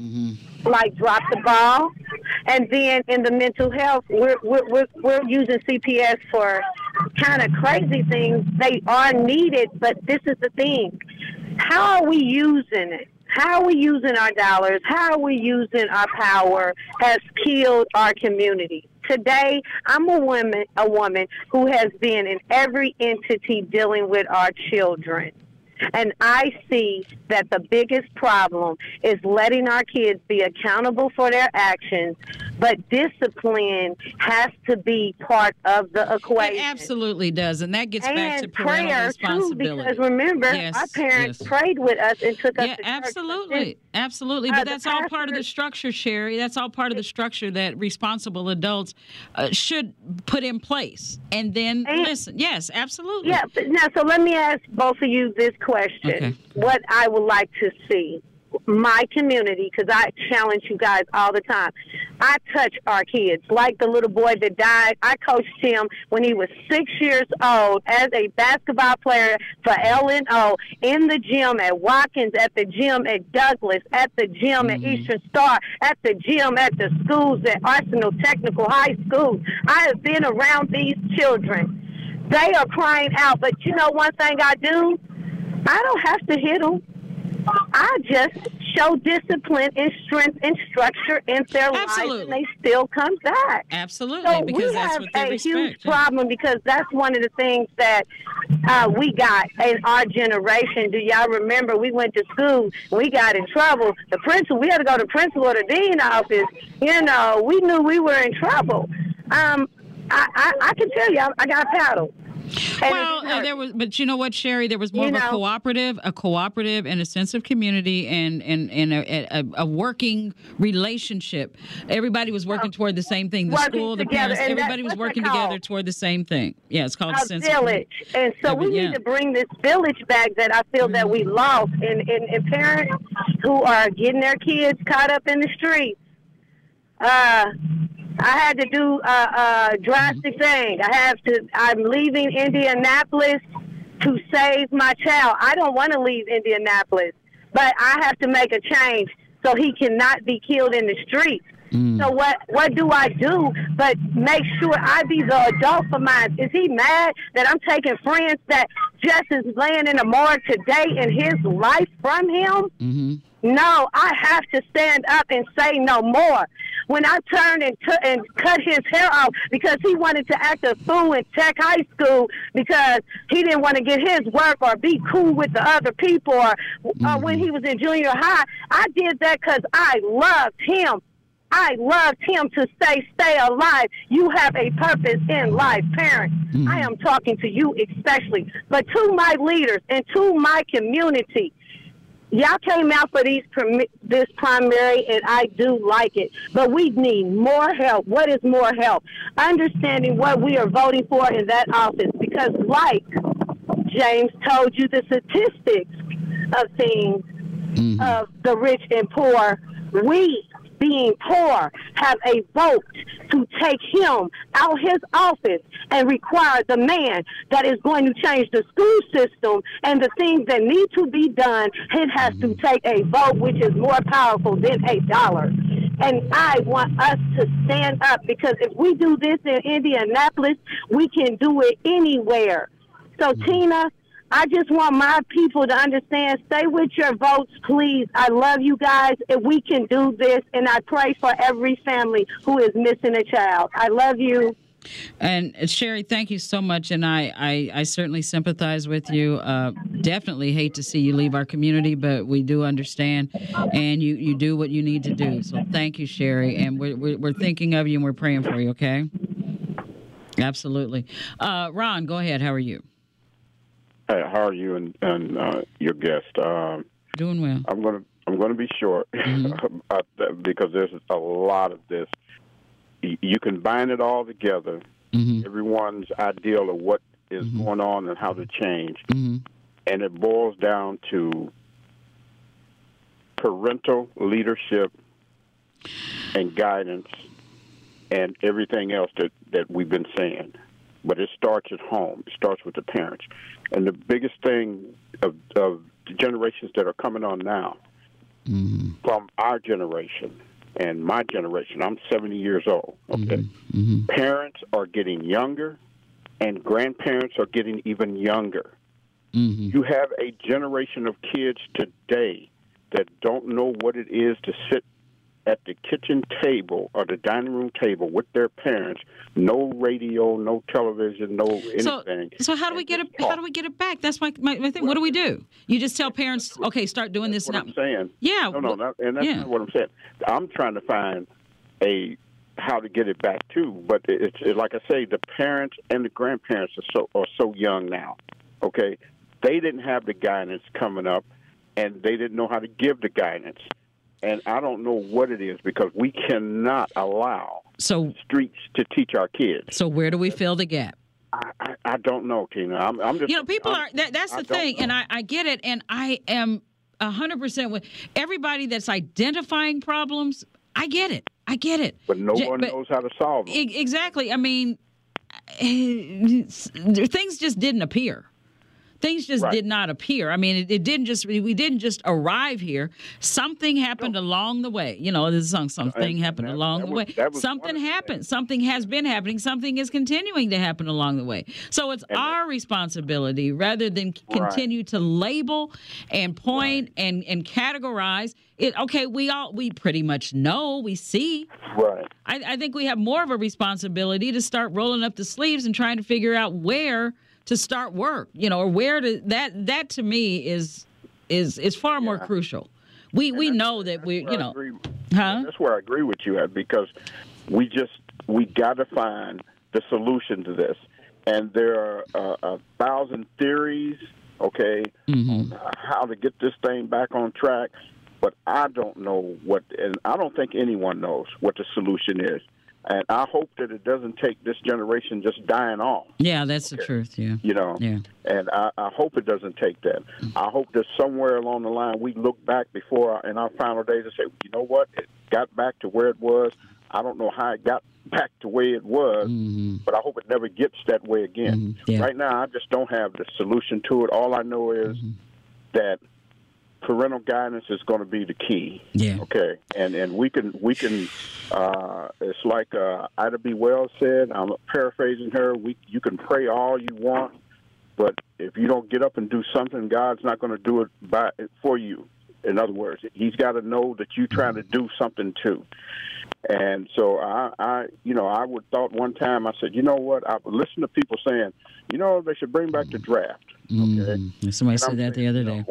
like drop the ball, and then in the mental health, we're we're we're, we're using CPS for kind of crazy things. They are needed, but this is the thing: how are we using it? How are we using our dollars? How are we using our power? Has killed our community. Today, I'm a woman, a woman who has been in every entity dealing with our children. And I see that the biggest problem is letting our kids be accountable for their actions, but discipline has to be part of the equation. It absolutely does, and that gets back to parental prayer too, responsibility. because remember, Yes, our parents yes. prayed with us and took us yeah, to church. absolutely, absolutely. Uh, But that's all part of the structure, Sherry. That's all part of the structure that responsible adults uh, should put in place. And then And- listen. Yes, absolutely. Yeah, but now, so let me ask both of you this question. Okay. What I would like to see, my community, because I challenge you guys all the time. I touch our kids. Like the little boy that died, I coached him when he was six years old as a basketball player for LNO in the gym at Watkins, at the gym at Douglas, at the gym at mm-hmm. Eastern Star, at the gym at the schools at Arsenal Technical High School. I have been around these children. They are crying out, but you know one thing I do? I don't have to hit them. I just show discipline and strength and structure in their lives, and they still come back. Absolutely, So because we that's have a respect. huge yeah. problem because that's one of the things that uh, we got in our generation. Do y'all remember we went to school, we got in trouble. The principal, we had to go to principal or the dean office. You know, we knew we were in trouble. Um, I, I, I can tell you, I, I got paddled. And Well, uh, there was, but you know what, Sherry? There was more You of a cooperative, a cooperative, and a sense of community, and and and a, a, a working relationship. Everybody was working toward the same thing. The school, the together, parents, and everybody was working together toward the same thing. Yeah, it's called a sense village. And so we yeah. need to bring this village back that I feel that we lost and, and in parents who are getting their kids caught up in the streets. Uh, I had to do a, a drastic thing. I have to. I'm leaving Indianapolis to save my child. I don't want to leave Indianapolis, but I have to make a change so he cannot be killed in the streets. So what what do I do but make sure I be the adult for mine? Is he mad that I'm taking friends that just is laying in the morgue today in his life from him? Mm-hmm. No, I have to stand up and say no more. When I turned and, t- and cut his hair off because he wanted to act a fool in Tech High School because he didn't want to get his work or be cool with the other people or, or mm-hmm. when he was in junior high, I did that because I loved him. I loved him to say, stay alive. You have a purpose in life, parents. Mm-hmm. I am talking to you especially, but to my leaders and to my community y'all came out for these this primary, and I do like it. But we need more help. What is more help? Understanding what we are voting for in that office, because like James told you, the statistics of things mm-hmm. of the rich and poor, we being poor have a vote to take him out his office and require the man that is going to change the school system and the things that need to be done, it has to mm-hmm. take a vote which is more powerful than a dollar. And I want us to stand up because if we do this in Indianapolis, we can do it anywhere. So, mm-hmm. Tina, I just want my people to understand. Stay with your votes, please. I love you guys. If we can do this, and I pray for every family who is missing a child. I love you. And uh, Sherry, thank you so much, and I, I, I certainly sympathize with you. Uh, definitely hate to see you leave our community, but we do understand, and you, you do what you need to do. So thank you, Sherry, and we're, we're, we're thinking of you and we're praying for you. Okay. Absolutely. Uh, Ron, go ahead. How are you? Hey, how are you and, and uh, your guest? Um, Doing well. I'm going to I'm to be short mm-hmm. because there's a lot of this. You combine it all together. Mm-hmm. Everyone's ideal of what is mm-hmm. going on and how to change, mm-hmm. and it boils down to parental leadership and guidance and everything else that, that we've been saying. But it starts at home. It starts with the parents. And the biggest thing of, of the generations that are coming on now, mm-hmm. from our generation and my generation, I'm 70 years old. Okay, mm-hmm. Mm-hmm. parents are getting younger, and grandparents are getting even younger. Mm-hmm. You have a generation of kids today that don't know what it is to sit at the kitchen table or the dining room table with their parents. No radio, no television, no anything. So, so how do we get it? How do we get it back? That's my, my, my thing. What do we do? You just tell parents, okay, start doing this now. I'm saying. Yeah. No, no, not, and that's yeah. not what I'm saying. I'm trying to find a how to get it back too. But it's it, like I say, the parents and the grandparents are so are so young now. Okay, they didn't have the guidance coming up, and they didn't know how to give the guidance and I don't know what it is because we cannot allow so streets to teach our kids. So where do we fill the gap? I, I, don't know, Tina. I'm, I'm, just you know people I'm, are that, that's the I thing, and I, I get it, and I am hundred percent with everybody that's identifying problems. I get it. I get it. But no one but, knows how to solve them. Exactly. I mean, things just didn't appear things just right. did not appear. I mean, it, it, didn't just we didn't just arrive here. Something happened no. along the way. You know, this song something happened that, along that the was, way. Something happened. Something has been happening. Something is continuing to happen along the way. So it's and our that, responsibility rather than continue to label and point right. and and categorize it. Okay, we all we pretty much know, we see. Right. I, I think we have more of a responsibility to start rolling up the sleeves and trying to figure out where to start work, you know, or where to that that to me is is is far more crucial. We and we know that we you know, huh? That's where I agree with you at because we just we got to find the solution to this, and there are uh, a thousand theories, okay, mm-hmm. on how to get this thing back on track. But I don't know what, and I don't think anyone knows what the solution is. And I hope that it doesn't take this generation just dying off. Yeah, that's okay. the truth. Yeah. You know. Yeah. And I, I hope it doesn't take that. I hope that somewhere along the line we look back before our, in our final days and say, you know what, it got back to where it was. I don't know how it got back to where it was, mm-hmm. but I hope it never gets that way again. Mm-hmm. Yeah. Right now, I just don't have the solution to it. All I know is mm-hmm. that parental guidance is going to be the key. Yeah. Okay. And and we can we can. Uh, it's like uh, Ida B. Wells said. I'm paraphrasing her. We you can pray all you want, but if you don't get up and do something, God's not going to do it by for you. In other words, He's got to know that you're trying to do something too. And so I, I, you know, I would thought one time I said, you know what? I would listen to people saying, you know, they should bring back the draft. Okay. Mm, somebody said that the other day.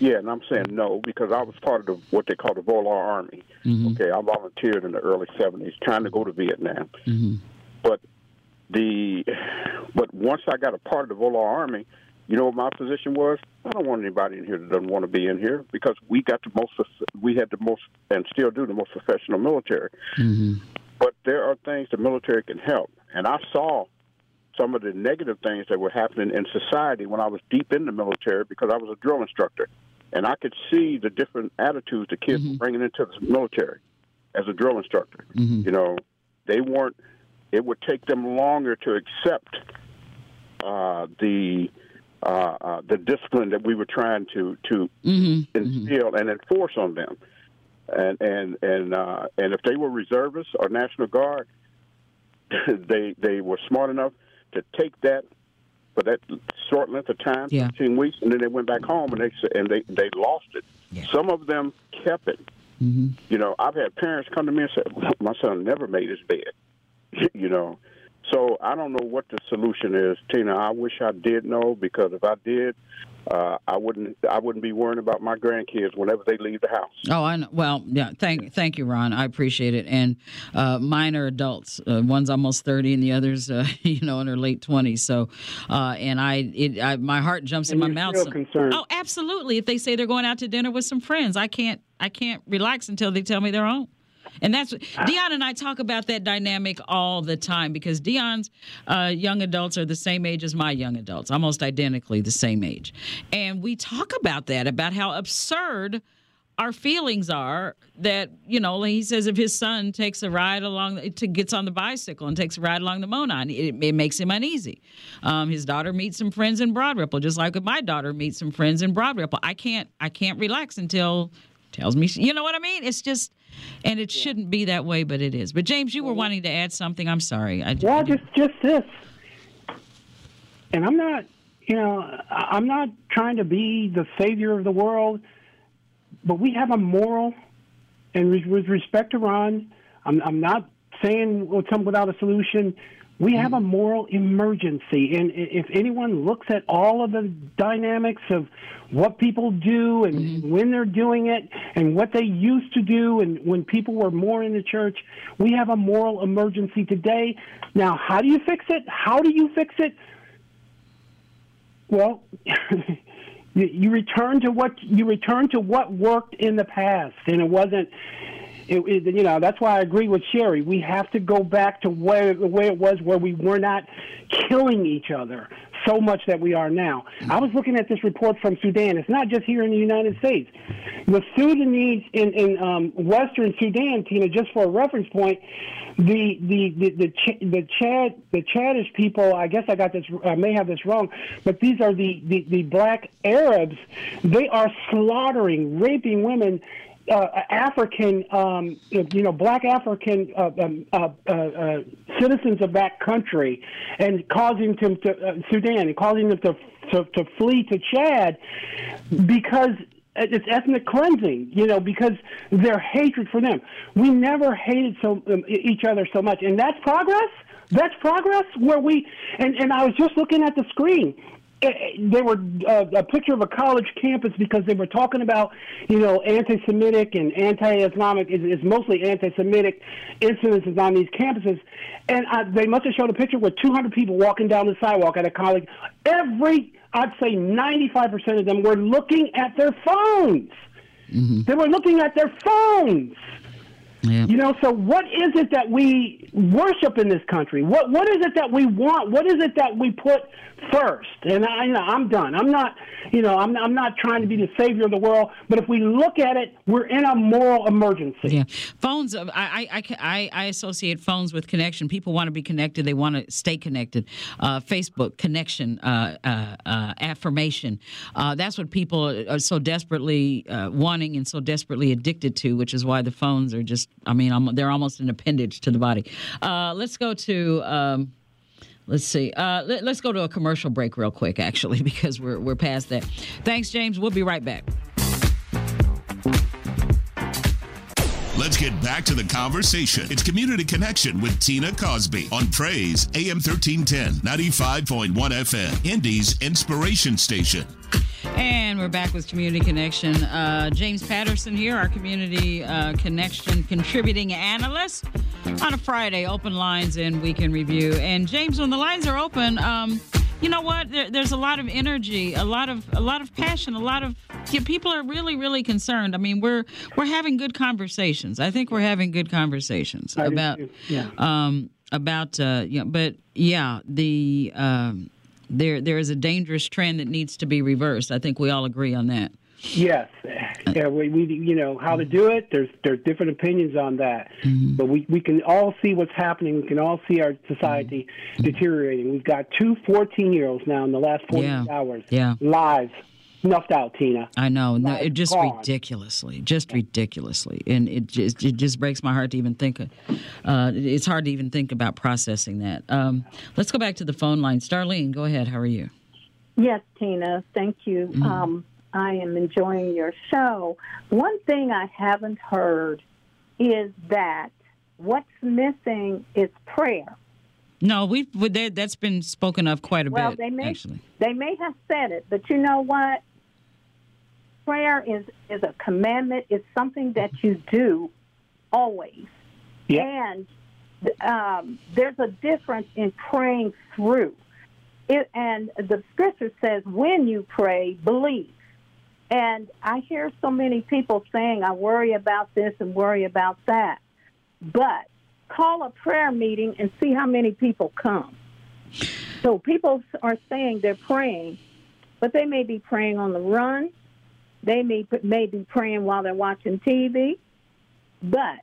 Yeah, and I'm saying no because I was part of the, what they call the Volar Army. Mm-hmm. Okay, I volunteered in the early '70s, trying to go to Vietnam. Mm-hmm. But the but once I got a part of the Volar Army, You know what my position was? I don't want anybody in here that doesn't want to be in here because we got the most, we had the most, and still do the most professional military. Mm-hmm. But there are things the military can help, and I saw some of the negative things that were happening in society when I was deep in the military because I was a drill instructor, and I could see the different attitudes the kids Mm-hmm. were bringing into the military as a drill instructor. Mm-hmm. You know, they weren't. It would take them longer to accept uh, the uh, uh, the discipline that we were trying to to Mm-hmm. instill and enforce on them. And and and uh, and if they were reservists or National Guard, they they were smart enough to take that for that short length of time, Yeah. 15 weeks, and then they went back home and they and they they lost it. Some of them kept it. Mm-hmm. You know, I've had parents come to me and say, "My son never made his bed." you know, so I don't know what the solution is, Tina. I wish I did know because if I did, uh, I wouldn't I wouldn't be worrying about my grandkids whenever they leave the house. Oh, I know. Well, yeah. Thank, thank you, Ron. I appreciate it. And uh, mine are adults. Uh, one's almost thirty, and the other's, uh, you know, in her late twenties. So, uh, and I, it, I, my heart jumps And in my mouth. still so- concerned. Oh, absolutely. If they say they're going out to dinner with some friends, I can't, I can't relax until they tell me they're home. And that's Dion and I talk about that dynamic all the time because Dion's uh, young adults are the same age as my young adults, almost identically the same age, and we talk about that about how absurd our feelings are that you know he says if his son takes a ride along to gets on the bicycle and takes a ride along the Monon it, it makes him uneasy. Um, his daughter meets some friends in Broad Ripple just like if my daughter meets some friends in Broad Ripple. I can't I can't relax until tells me you know what I mean? It's just and it shouldn't be that way but it is. But James you were wanting to add something. I'm sorry. I, Well, just just this, and I'm not, you know, I'm not trying to be the savior of the world, but we have a moral, and with- with respect to Ron, I'm I'm not saying we'll come without a solution. We have hmm. a moral emergency, and if anyone looks at all of the dynamics of what people do and hmm. when they're doing it and what they used to do and when people were more in the church, we have a moral emergency today. Now, how do you fix it? How do you fix it? Well, you, you return to what you return to what worked in the past, and it wasn't. It, it, you know that's why I agree with Sherry. We have to go back to where the way it was, where we were not killing each other so much that we are now. I was looking at this report from Sudan. It's not just here in the United States. The Sudanese in in um, Western Sudan, Tina, just for a reference point, the the the the, Ch- the Chad the Chadish people. I guess I got this. I may have this wrong, but these are the the, the black Arabs. They are slaughtering, raping women. Uh, African, um, you know, black African uh, um, uh, uh, uh, citizens of that country, and causing them to uh, Sudan and causing them to, to to flee to Chad because it's ethnic cleansing, you know, because their hatred for them. We never hated so um, each other so much, and that's progress. That's progress. Where we and and I was just looking at the screen. They were uh, a picture of a college campus because they were talking about, you know, anti-Semitic and anti-Islamic. It's, it's mostly anti-Semitic incidences on these campuses, and uh, they must have showed a picture with 200 people walking down the sidewalk at a college. Every, I'd say, 95% of them were looking at their phones. They were looking at their phones. You know, so what is it that we worship in this country? What what is it that we want? What is it that we put first? And I, you know, I'm done. I'm not, you know, I'm I'm not trying to be the savior of the world. But if we look at it, we're in a moral emergency. Yeah, phones. uh, I, I, I, I associate phones with connection. People want to be connected. They want to stay connected. Uh, Facebook connection, uh, uh, uh, affirmation. Uh, that's what people are so desperately uh, wanting and so desperately addicted to. Which is why the phones are just. I mean, they're almost an appendage to the body. Uh, let's go to. Um, Let's see. Uh, let, us go to a commercial break real quick, actually, because we're we're past that. Thanks, James. We'll be right back. Let's get back to the conversation. It's Community Connection with Tina Cosby on Praise AM 1310, 95.1 FM, Indy's Inspiration Station. And we're back with Community Connection. Uh, James Patterson here, our Community uh, Connection contributing analyst on a Friday, open lines and weekend review. And James, when the lines are open, um, you know what? There, there's a lot of energy, a lot of a lot of passion, a lot of yeah, people are really really concerned. I mean, we're we're having good conversations. I think we're having good conversations I about. Yeah. um about uh yeah, but yeah, the um there there is a dangerous trend that needs to be reversed. I think we all agree on that. Yes, yeah, we, we you know how to do it. There's there's different opinions on that, Mm-hmm. but we we can all see what's happening. We can all see our society Mm-hmm. deteriorating. We've got two 14 year olds now in the last 48 Yeah. hours. Yeah. lives snuffed out, Tina. I know, no, it just gone. ridiculously, just ridiculously, and it just it just breaks my heart to even think. Of, uh, it's hard to even think about processing that. Um, let's go back to the phone line. Starlene, go ahead. How are you? Yes, Tina, thank you. Mm-hmm. Um, I am enjoying your show. One thing I haven't heard is that what's missing is prayer. No, we've with that, that's been spoken of quite a well, bit. they may actually, they may have said it, but you know what? Prayer is is a commandment. It's something that you do always. And um, there's a difference in praying through. It, and the scripture says, when you pray, believe. And I hear so many people saying, I worry about this and worry about that. But call a prayer meeting and see how many people come. So people are saying they're praying, but they may be praying on the run. They may, may be praying while they're watching TV. But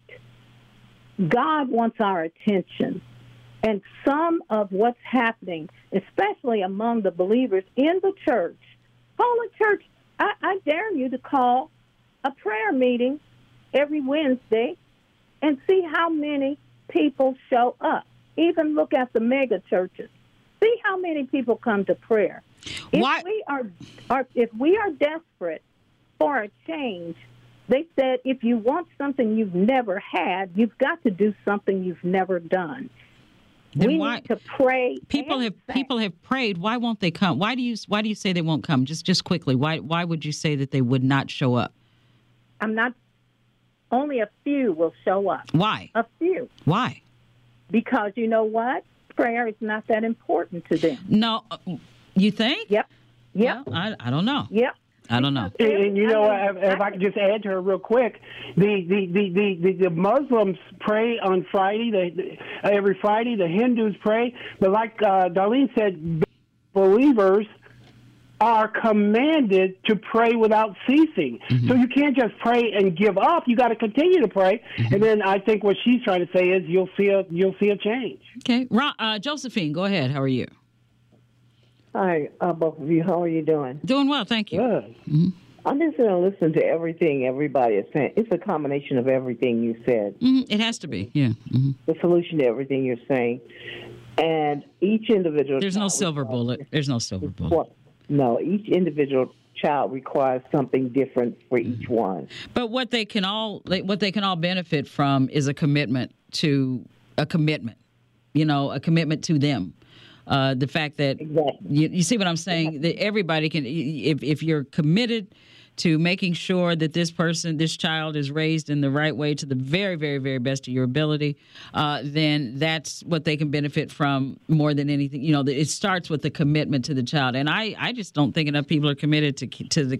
God wants our attention. And some of what's happening, especially among the believers in the church, call a church. I, I dare you to call a prayer meeting every Wednesday and see how many people show up. Even look at the mega churches. See how many people come to prayer. If Why- we are, are if we are desperate for a change, they said if you want something you've never had, you've got to do something you've never done. Then we why- need to pray. people have sing. people have prayed. Why won't they come? Why do you why do you say they won't come? Just just quickly. Why why would you say that they would not show up? I'm not. Only a few will show up. Why? A few, Why? because you know what? Prayer is not that important to them. No, uh, you think? Yep. Yep. Well, I I don't know. Yep. I don't know. And, and you know, what, if, if I could just add to her real quick, the the the the, the, the Muslims pray on Friday. The, the, every Friday, the Hindus pray. But like uh, Darlene said, believers are commanded to pray without ceasing. So you can't just pray and give up. You got to continue to pray. And then I think what she's trying to say is you'll see a you'll see a change. Okay, Ron, uh, Josephine, go ahead. How are you? Hi, uh, both of you. How are you doing? Doing well, thank you. Good. I'm just going to listen to everything everybody is saying. It's a combination of everything you said, hmm It has to be. Yeah. hmm the solution to everything you're saying, and each individual. There's no silver requires- bullet. There's no silver bullet. Well, no, each individual child requires something different for each one. But what they can all what they can all benefit from is a commitment to a commitment. You know, a commitment to them. Uh, the fact that you, you see what I'm saying? That everybody can if if you're committed to making sure that this person this child is raised in the right way to the very very very best of your ability uh, then that's what they can benefit from more than anything. You know it starts with the commitment to the child. And I I just don't think enough people are committed to to the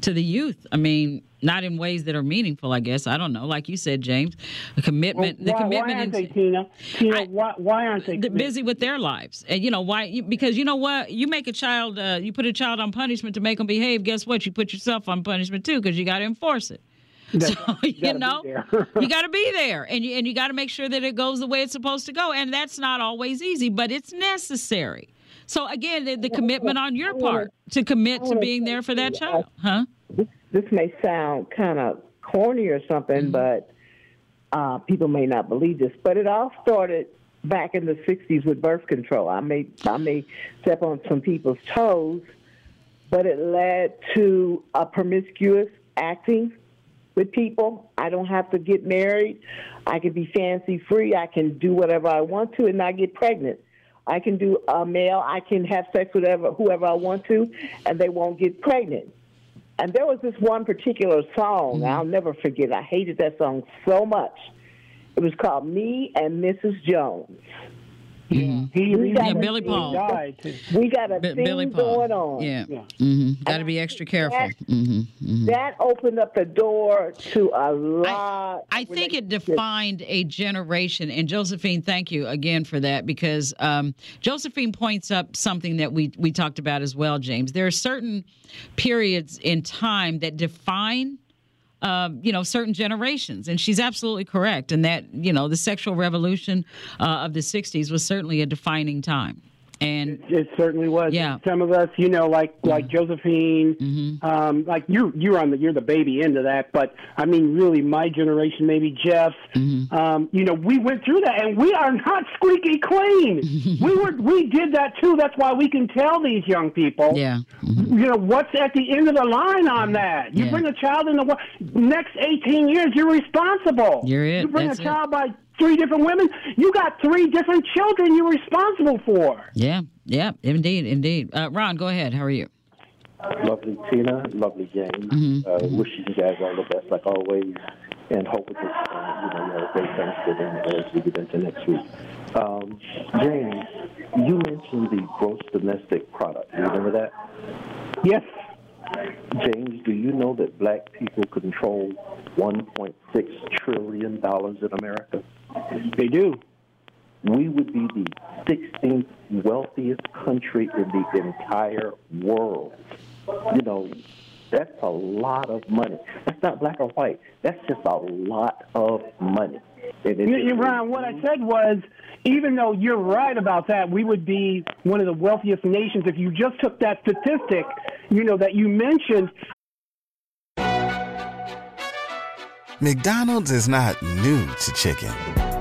to the youth. I mean not in ways that are meaningful I guess. I don't know. Like you said James a commitment the why, commitment why aren't they, Tina? Tina, why, why aren't they? busy with their lives. And you know why because you know what? You make a child uh, you put a child on punishment to make them behave. Guess what? You put yourself on punishment too because you got to enforce it. So you know you got to be there. And you and you got to make sure that it goes the way it's supposed to go. And that's not always easy but it's necessary. So again the, the commitment on your part to commit to being there for that child huh This, may sound kind of corny or something, but uh, people may not believe this. But it all started back in the '60s with birth control. I may I may step on some people's toes, but it led to a promiscuous acting with people. I don't have to get married. I can be fancy free. I can do whatever I want to and not get pregnant. I can do a male. I can have sex with whoever, whoever I want to, and they won't get pregnant. And there was this one particular song mm-hmm. I'll never forget. I hated that song so much. It was called "Me and Mrs. Jones." Yeah, he, We he- Yeah, Billy Paul. died. We got a B- thing Billy Paul. going on. Yeah. Yeah. hmm Got to be extra careful. hmm hmm That opened up the door to a lot. I of think it defined a generation. And Josephine, thank you again for that because um, Josephine points up something that we we talked about as well, James. There are certain periods in time that define. Uh, you know, certain generations, and she's absolutely correct. And that, you know, the sexual revolution uh, of the '60s was certainly a defining time. And It certainly was. Yeah. Some of us, you know, like mm-hmm. like Josephine, mm-hmm. um, like you you're on the you're the baby end of that. But I mean, really, my generation, maybe Jeff. Mm-hmm. Um, you know, we went through that, and we are not squeaky clean. we were we did that too. That's why we can tell these young people. yeah, You know what's at the end of the line on that? You Yeah. bring a child in the world. Next eighteen years, you're responsible. You're it. You bring That's a it. child by three different women. You got three different children. You're responsible for. yeah, yeah, indeed, indeed. Uh, Ron, go ahead. How are you? Lovely Tina, lovely James. Mhm. Uh, wishing you guys all the best, like always, and hope that uh, you know you have a great Thanksgiving as we get into next week. Um, James, you mentioned the gross domestic product. Do You remember that? Yes. James, do you know that black people control 1.6 trillion dollars in America? They do. We would be the 16th wealthiest country in the entire world. You know, that's a lot of money. That's not black or white. That's just a lot of money. And it You, you, Ron, what I said was, even though you're right about that, we would be one of the wealthiest nations if you just took that statistic, you know, that you mentioned. McDonald's is not new to chicken.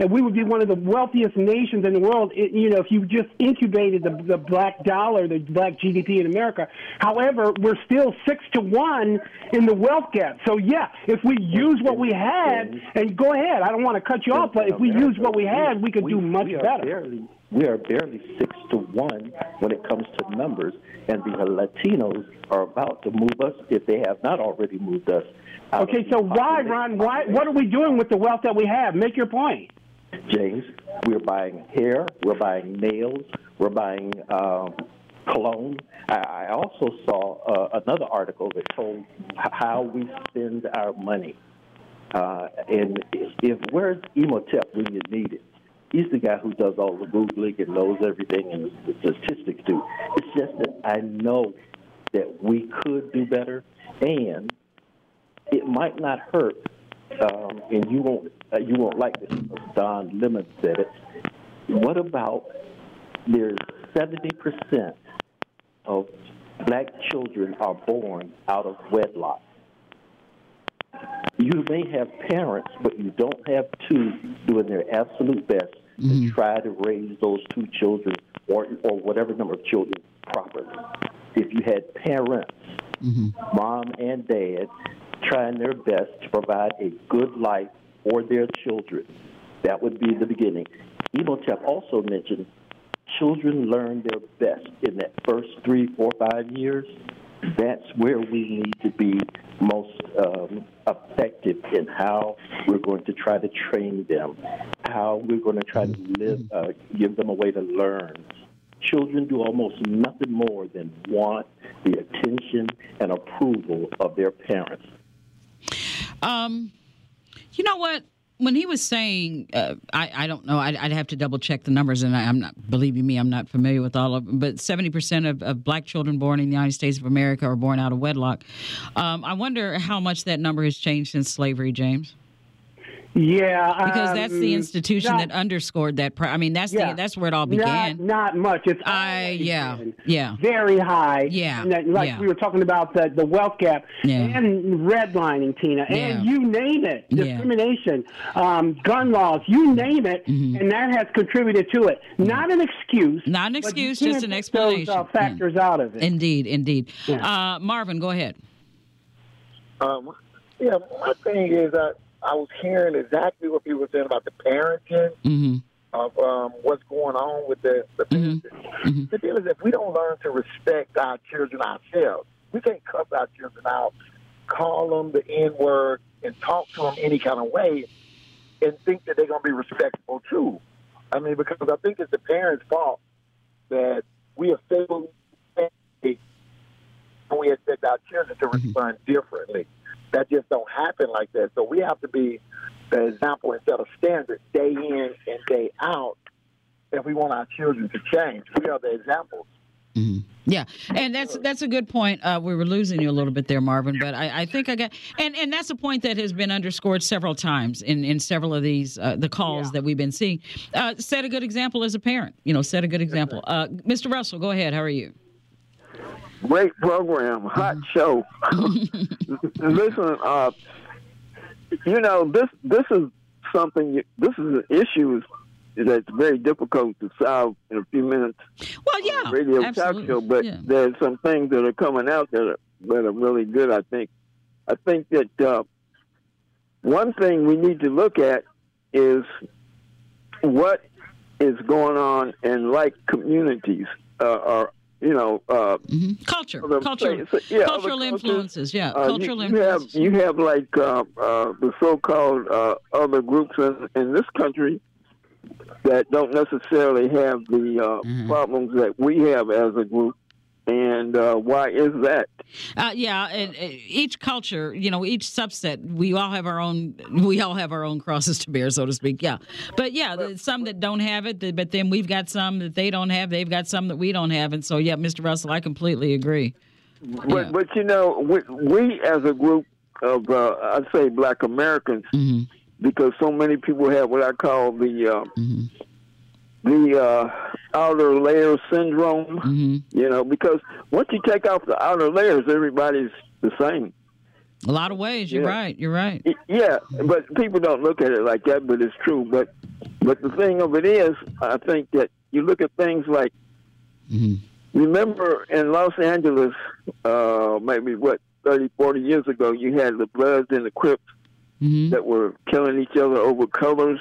And we would be one of the wealthiest nations in the world, i- you know, if you just incubated the, the black dollar, the black GDP in America. However, we're still six to one in the wealth gap. So, yeah, if we use what we had, and go ahead, I don't want to cut you off, but if we use what we had, we could do much better. Barely, we are barely six to one when it comes to numbers, and the Latinos are about to move us if they have not already moved us. Okay, so why. Ron, why, what are we doing with the wealth that we have? Make your point. James, we're buying hair, we're buying nails, we're buying um, cologne. I, I also saw uh, another article that told how we spend our money. Uh, and if where's Imhotep when you need it? He's the guy who does all the googling and knows everything and the statistics too. It's just that I know that we could do better, and it might not hurt. Um, and you won't uh, you won't like this. Don Lemon said it. What about there's seventy percent of black children are born out of wedlock. You may have parents, but you don't have two doing their absolute best to try to raise those two children or or whatever number of children properly. If you had parents, mom and dad, trying their best to provide a good life for their children, that would be the beginning. Imhotep also mentioned children learn their best in that first three, four, five years. That's where we need to be most um, effective in how we're going to try to train them, how we're going to try to live, uh, give them a way to learn. Children do almost nothing more than want the attention and approval of their parents. Um, you know what? when he was saying, uh, I, I don't know, I'd, I'd, have to double check the numbers, and I, am not, believing me, I'm not familiar with all of them, but 70% of, of, black children born in the United States of America are born out of wedlock. Um, I wonder how much that number has changed since slavery, James. Yeah, because um, that's the um, institution not, that underscored that. I mean, that's yeah, the, that's where it all began. Not, not much. It's I yeah yeah very high. Yeah, that, like yeah. we were talking about the the wealth gap yeah. and redlining, Tina, yeah. and you name it, discrimination, um, gun laws, you name it, mm-hmm. and that has contributed to it. Not an excuse. Not an excuse, just an explanation. Those, uh, factors out of it. Indeed, indeed. Uh, Marvin, go ahead. Um, yeah, my thing is that. I was hearing exactly what people were saying about the parenting mm-hmm. of um, what's going on with the, the mm-hmm. parenting. The deal is, if we don't learn to respect our children ourselves, we can't cuss our children out, call them the N word, and talk to them any kind of way, and think that they're going to be respectful too. I mean, because I think it's the parents' fault that we are failing and we expect our children to Mm-hmm. respond differently that just don't happen like that. So we have to be the example instead of standard day in and day out if we want our children to change. We are the examples. Mm-hmm. Yeah, and that's that's a good point. Uh, we were losing you a little bit there, Marvin, but I, I, think I got and and that's a point that has been underscored several times in in several of these uh, the calls yeah. that we've been seeing. Uh, set a good example as a parent. You know, set a good example. Uh, Mr. Russell, go ahead. How are you? Great program, hot show. Listen, uh, you know this this is something. This is an issue that's very difficult to solve in a few minutes. Well, yeah, radio absolutely. talk show, but yeah. there's some things that are coming out that are that are really good. I think. I think that uh, one thing we need to look at is what is going on in like communities uh, or you know, uh, mm-hmm. culture, culture, yeah, cultural influences, yeah, uh, cultural you, influences. You have, you have like uh, uh, the so-called uh, other groups in, in this country that don't necessarily have the uh, Mm-hmm. problems that we have as a group. And uh, why is that? Uh, yeah, and, uh, each culture, you know, each subset, we all have our own. We all have our own crosses to bear, so to speak. Yeah, but yeah, some that don't have it, but then we've got some that they don't have. They've got some that we don't have, and so yeah, Mr. Russell, I completely agree. But Yeah. but you know, we, we as a group of uh, I'd say Black Americans, Mm-hmm. because so many people have what I call the uh, the uh, outer layer syndrome. Mm-hmm. You know, because once you take off the outer layers, everybody's the same. A lot of ways. You're Yeah. right. You're right. Yeah, but people don't look at it like that, but it's true. But but the thing of it is, I think that you look at things like remember in Los Angeles, uh, maybe what 30, 40 years ago, you had the Bloods and the Crips Mm-hmm. that were killing each other over colors.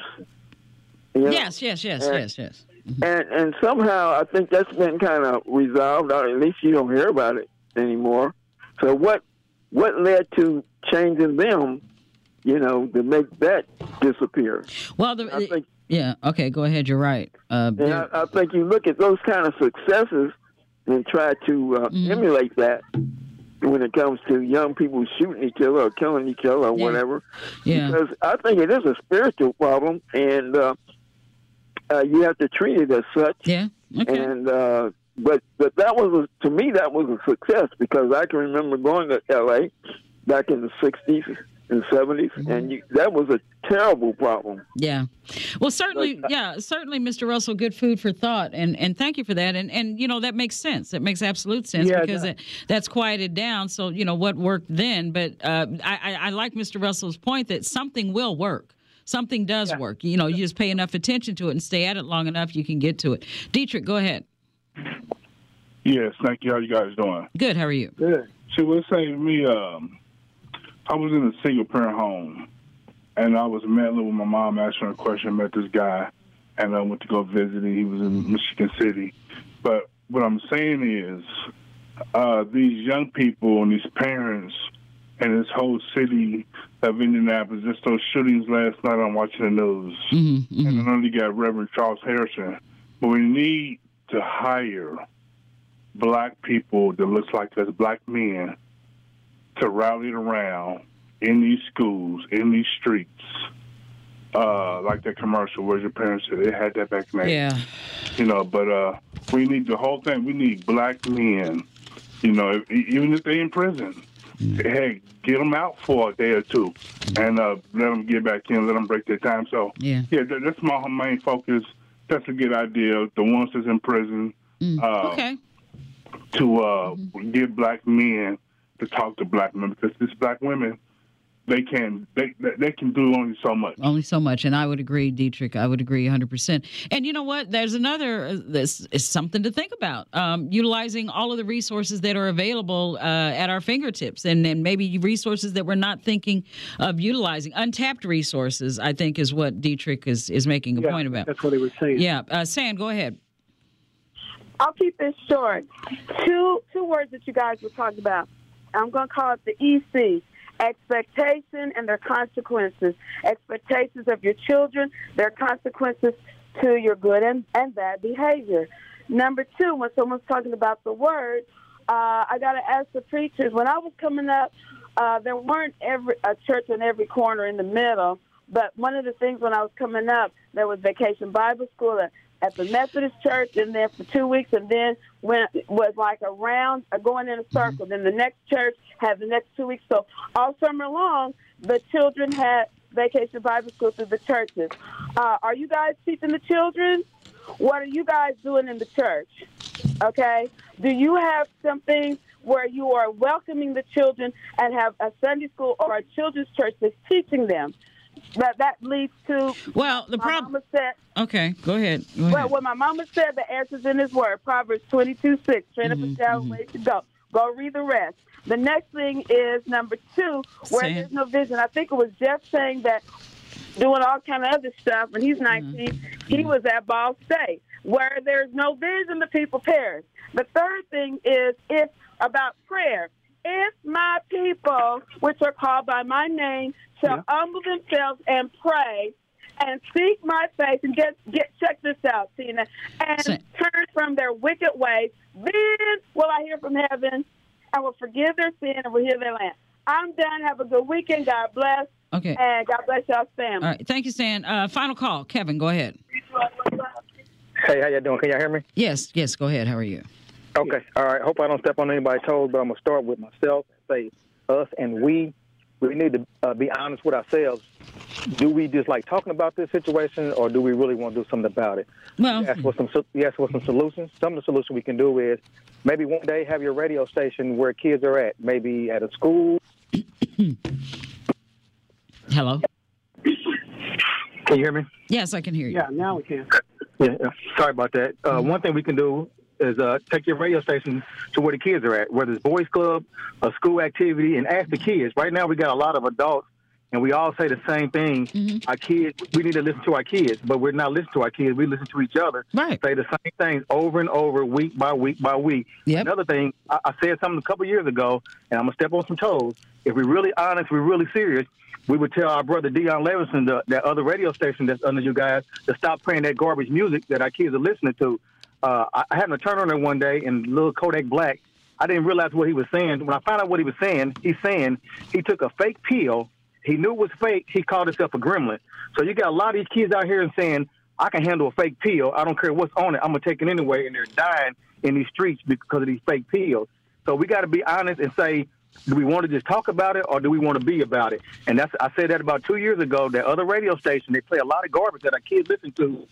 You know? Yes, yes, yes, And- yes, yes. And and somehow I think that's been kind of resolved, or at least you don't hear about it anymore. So what what led to changing them, you know, to make that disappear? Well, the, I think, yeah. Okay, go ahead. You're right. Uh, and I, I think you look at those kind of successes and try to uh, Mm-hmm. emulate that when it comes to young people shooting each other or killing each other or Yeah. whatever. Yeah. Because I think it is a spiritual problem, and uh, uh, you have to treat it as such. Yeah. Okay. And uh, but but that was a, to me that was a success because I can remember going to L.A. back in the '60s and '70s, Mm-hmm. and you, that was a terrible problem. Yeah. Well, certainly, yeah, certainly, Mr. Russell, good food for thought, and and thank you for that. And and you know that makes sense. That makes absolute sense Yeah, because it, that's quieted down. So you know what worked then, but uh, I, I I like Mr. Russell's point that something will work. Something does work. You know, you just pay enough attention to it and stay at it long enough, you can get to it. Dietrich, go ahead. Yes, thank you. How you guys doing? Good. How are you? Good. See, what's saying to me, um, I was in a single parent home, and I was meddling with my mom, asking her a question. Met this guy, and I went to go visit him. He was in Michigan City. But what I'm saying is, uh, these young people and these parents and this whole city of Indianapolis, just those shootings last night, I'm watching the news. Mm-hmm, And I know you got Reverend Charles Harrison, but we need to hire black people that looks like us, black men, to rally around in these schools, in these streets, uh, like that commercial. Where's your parents? Said they had that back then. Yeah. You know, but uh, we need the whole thing. We need black men. You know, if, even if they in prison, hey, get them out for a day or two, and uh, let them get back in. Let them break their time. So Yeah. yeah, that, that's my main focus. That's a good idea. The ones that's in prison. Uh, okay. To uh, get black men to talk to black men because these black women, they can they they can do only so much. Only so much, and I would agree, Dietrich. I would agree 100. percent And you know what? There's another. uh, This is something to think about. Um, utilizing all of the resources that are available uh, at our fingertips, and then maybe resources that we're not thinking of utilizing. Untapped resources, I think, is what Dietrich is is making a Yeah, point about. That's what he was saying. Yeah, uh, Sam, go ahead. I'll keep this short. Two two words that you guys were talking about. I'm going to call it the EC. Expectation and their consequences. Expectations of your children, their consequences to your good and, and bad behavior. Number two, when someone's talking about the word, uh, I got to ask the preachers. When I was coming up, uh, there weren't every a church in every corner in the middle. But one of the things when I was coming up, there was Vacation Bible School at the Methodist Church, and then for two weeks, and then when was like around uh, going in a circle. Then the next church had the next two weeks. So all summer long, the children had Vacation Bible School through the churches. Uh, are you guys teaching the children? What are you guys doing in the church? Okay. Do you have something where you are welcoming the children and have a Sunday school or a children's church that's teaching them? That that leads to well the problem said Okay, go ahead. Go well, ahead. what my mama said, the answer's in his word, Proverbs 22, 6. Train up a mm-hmm, child mm-hmm. way to go. Go read the rest. The next thing is number two, where there's no vision. I think it was Jeff saying that doing all kind of other stuff, and he's mm-hmm, 19. He was at Ball State. Where there's no vision, the people perish. The third thing is if about prayer. If my people, which are called by my name, shall humble themselves and pray and seek my face and get get check this out, Tina, and turn from their wicked ways, then will I hear from heaven and will forgive their sin and will heal their land. I'm done. Have a good weekend. God bless. Okay. And God bless y'all's family. All right, thank you, Stan. Uh, final call, Kevin. Go ahead. Hey, how you doing? Can y'all hear me? Yes, yes. Go ahead. How are you? Okay. All right. Hope I don't step on anybody's toes, but I'm gonna start with myself and say us and we. We need to uh, be honest with ourselves. Do we just like talking about this situation, or do we really want to do something about it? Well, yes, for some yes, for some solutions. Some of the solutions we can do is maybe one day have your radio station where kids are at, maybe at a school. Hello. Can you hear me? Yes, I can hear you. Yeah, now we can. Yeah, yeah. sorry about that. Uh, One thing we can do is uh, take your radio station to where the kids are at, whether it's boys club, a school activity, and ask the kids. Right now, we got a lot of adults, and we all say the same thing. Our kids, we need to listen to our kids, but we're not listening to our kids. We listen to each other. Right. Say the same things over and over, week by week by week. Another thing, I, I said something a couple years ago, and I'm gonna step on some toes. If we're really honest, we're really serious. We would tell our brother Dion Levinson, the, that other radio station that's under you guys, to stop playing that garbage music that our kids are listening to. Uh, I, happened to turn on there one day, and little Kodak Black, I didn't realize what he was saying. When I found out what he was saying, he's saying he took a fake pill. He knew it was fake. He called himself a gremlin. So you got a lot of these kids out here and saying, I can handle a fake pill. I don't care what's on it. I'm to take it anyway. And they're dying in these streets because of these fake pills. So we got to be honest and say, do we want to just talk about it or do we want to be about it? And that's I said that about two years ago. That other radio station they play a lot of garbage that our kids listen to,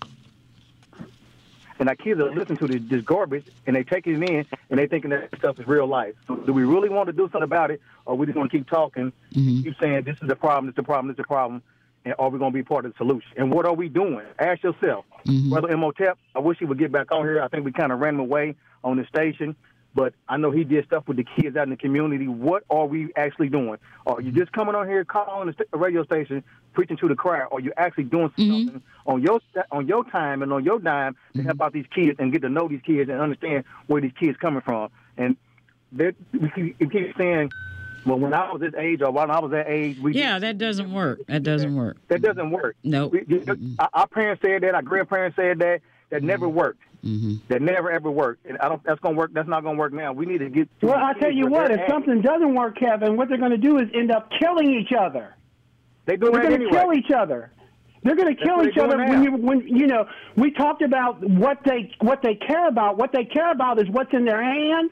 and our kids are listening to this, this garbage and they take it in and they thinking that stuff is real life. So do we really want to do something about it, or we just want to keep talking, mm-hmm. keep saying this is the problem, this is the problem, this is the problem, and are we going to be part of the solution? And what are we doing? Ask yourself, mm-hmm. Brother Imhotep. I wish he would get back on here. I think we kind of ran him away on the station. But I know he did stuff with the kids out in the community. What are we actually doing? Are you just coming on here, calling the radio station, preaching to the crowd? Or are you actually doing mm-hmm. something on your on your time and on your dime to help mm-hmm. out these kids and get to know these kids and understand where these kids coming from? And they- we keep, saying, well, when I was this age or when I was that age, we Yeah, that doesn't work. That doesn't work. that doesn't work. No. Our, our parents said that. Our grandparents said that. That never worked. Mm-hmm. That never ever worked. And I don't. That's gonna work. That's not gonna work now. We need to get. to Well, I tell you what, if at. something doesn't work, Kevin, what they're going to do is end up killing each other. They do They're going to anyway. kill each other. They're going to kill each other when you when you know we talked about what they what they care about. What they care about is what's in their hands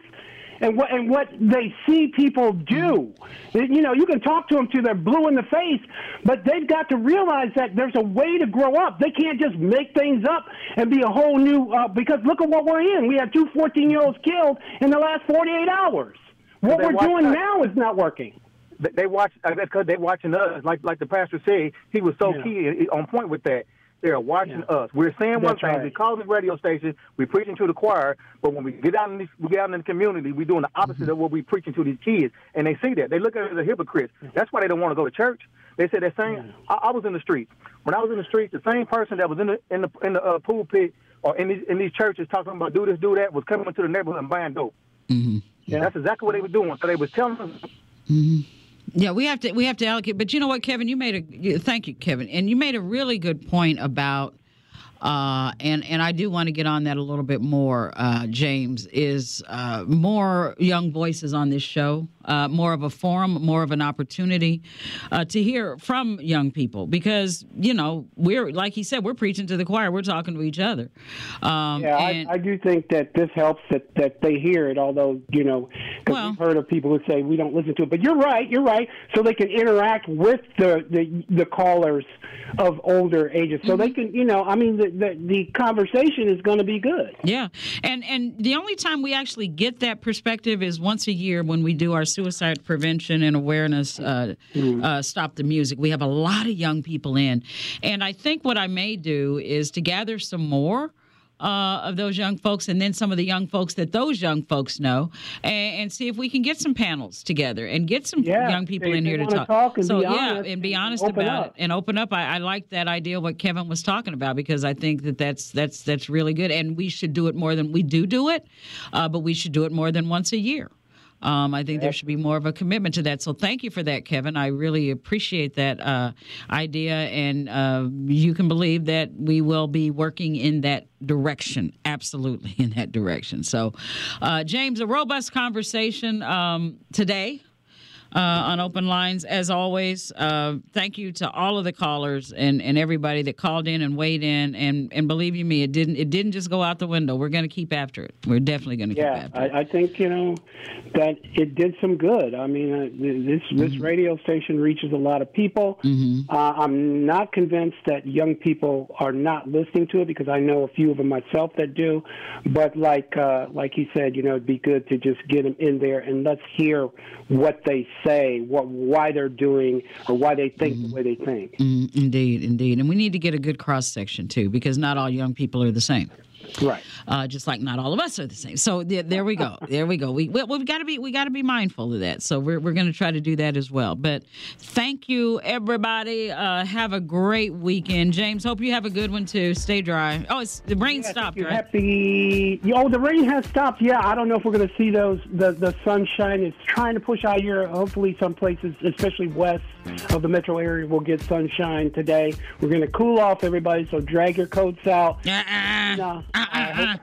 and what and what they see people do. Mm-hmm. You know, you can talk to them till they're blue in the face, but they've got to realize that there's a way to grow up. They can't just make things up and be a whole new. Uh, because look at what we're in. We had two 14 year olds killed in the last 48 hours. What we're doing now is not working they watch uh, that's because they watching us. Like like the pastor said, he was so yeah. key uh, on point with that. They're watching yeah. us. We're saying one thing. Right. We call the radio station. We're preaching to the choir. But when we get out in the, we get out in the community, we're doing the opposite mm-hmm. of what we're preaching to these kids. And they see that. They look at us as a hypocrite. That's why they don't want to go to church. They said that same. I, I, was in the streets. When I was in the streets, the same person that was in the in the in the uh, pulpit or in these in these churches talking about do this, do that, was coming into the neighborhood and buying dope. Mm-hmm. Yeah. That's exactly what they were doing. So they was telling us. Mm-hmm. Yeah, we have to we have to allocate. But you know what, Kevin, you made a thank you, Kevin, and you made a really good point about uh, and and I do want to get on that a little bit more, uh, James. Is uh, more young voices on this show, uh, more of a forum, more of an opportunity uh, to hear from young people because you know we're like he said, we're preaching to the choir, we're talking to each other. Um, yeah, I, I, do think that this helps that that they hear it. Although you know, because well, we've heard of people who say we don't listen to it, but you're right, you're right. So they can interact with the the, the callers of older ages, so mm-hmm. they can you know, I mean. The, the, the conversation is going to be good. Yeah, and and the only time we actually get that perspective is once a year when we do our suicide prevention and awareness. Uh, mm-hmm. uh, Stop the music. We have a lot of young people in, and I think what I may do is to gather some more uh, of those young folks and then some of the young folks that those young folks know and, and see if we can get some panels together and get some yeah, young people in here to talk. talk so yeah and be honest about up. it and open up I, I like that idea what kevin was talking about because i think that that's that's that's really good and we should do it more than we do do it uh, but we should do it more than once a year um, I think there should be more of a commitment to that. So thank you for that, Kevin. I really appreciate that uh, idea, and uh, you can believe that we will be working in that direction, absolutely in that direction. So, uh, James, a robust conversation um, today uh, on open lines. As always, uh, thank you to all of the callers and, and everybody that called in and weighed in. And, and believe you me, it didn't it didn't just go out the window. We're going to keep after it. We're definitely going to yeah, keep after I, it. I think you know that it did some good. I mean, uh, this this mm-hmm. radio station reaches a lot of people. Mm-hmm. Uh, I'm not convinced that young people are not listening to it because I know a few of them myself that do. But like uh, like he said, you know, it'd be good to just get them in there and let's hear what they say what why they're doing or why they think mm-hmm. the way they think. Mm-hmm. Indeed, indeed, and we need to get a good cross section too, because not all young people are the same. Right. Uh, just like not all of us are the same. So there, there we go. there we go. We, we have got to be we got to be mindful of that. So we're we're going to try to do that as well. But thank you everybody. Uh, have a great weekend. James, hope you have a good one too. Stay dry. Oh, it's the rain yeah, stopped. Right? Happy. Oh, the rain has stopped. Yeah, I don't know if we're going to see those the the sunshine. It's trying to push out here. Hopefully, some places, especially west of the metro area, will get sunshine today. We're going to cool off everybody. So drag your coats out. Uh-uh. No. Uh-uh.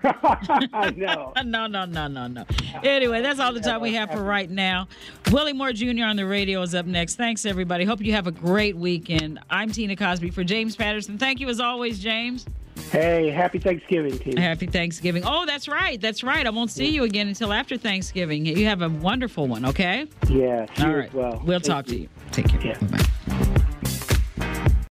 Know. no, no, no, no, no. Anyway, that's all the time we have for right now. Willie Moore Jr. on the radio is up next. Thanks, everybody. Hope you have a great weekend. I'm Tina Cosby for James Patterson. Thank you as always, James. Hey, happy Thanksgiving, Tina. Happy Thanksgiving. Oh, that's right. That's right. I won't see you again until after Thanksgiving. You have a wonderful one, okay? Yeah. All right. Well, we'll Thank talk you. to you. Take care. Yeah. Bye-bye.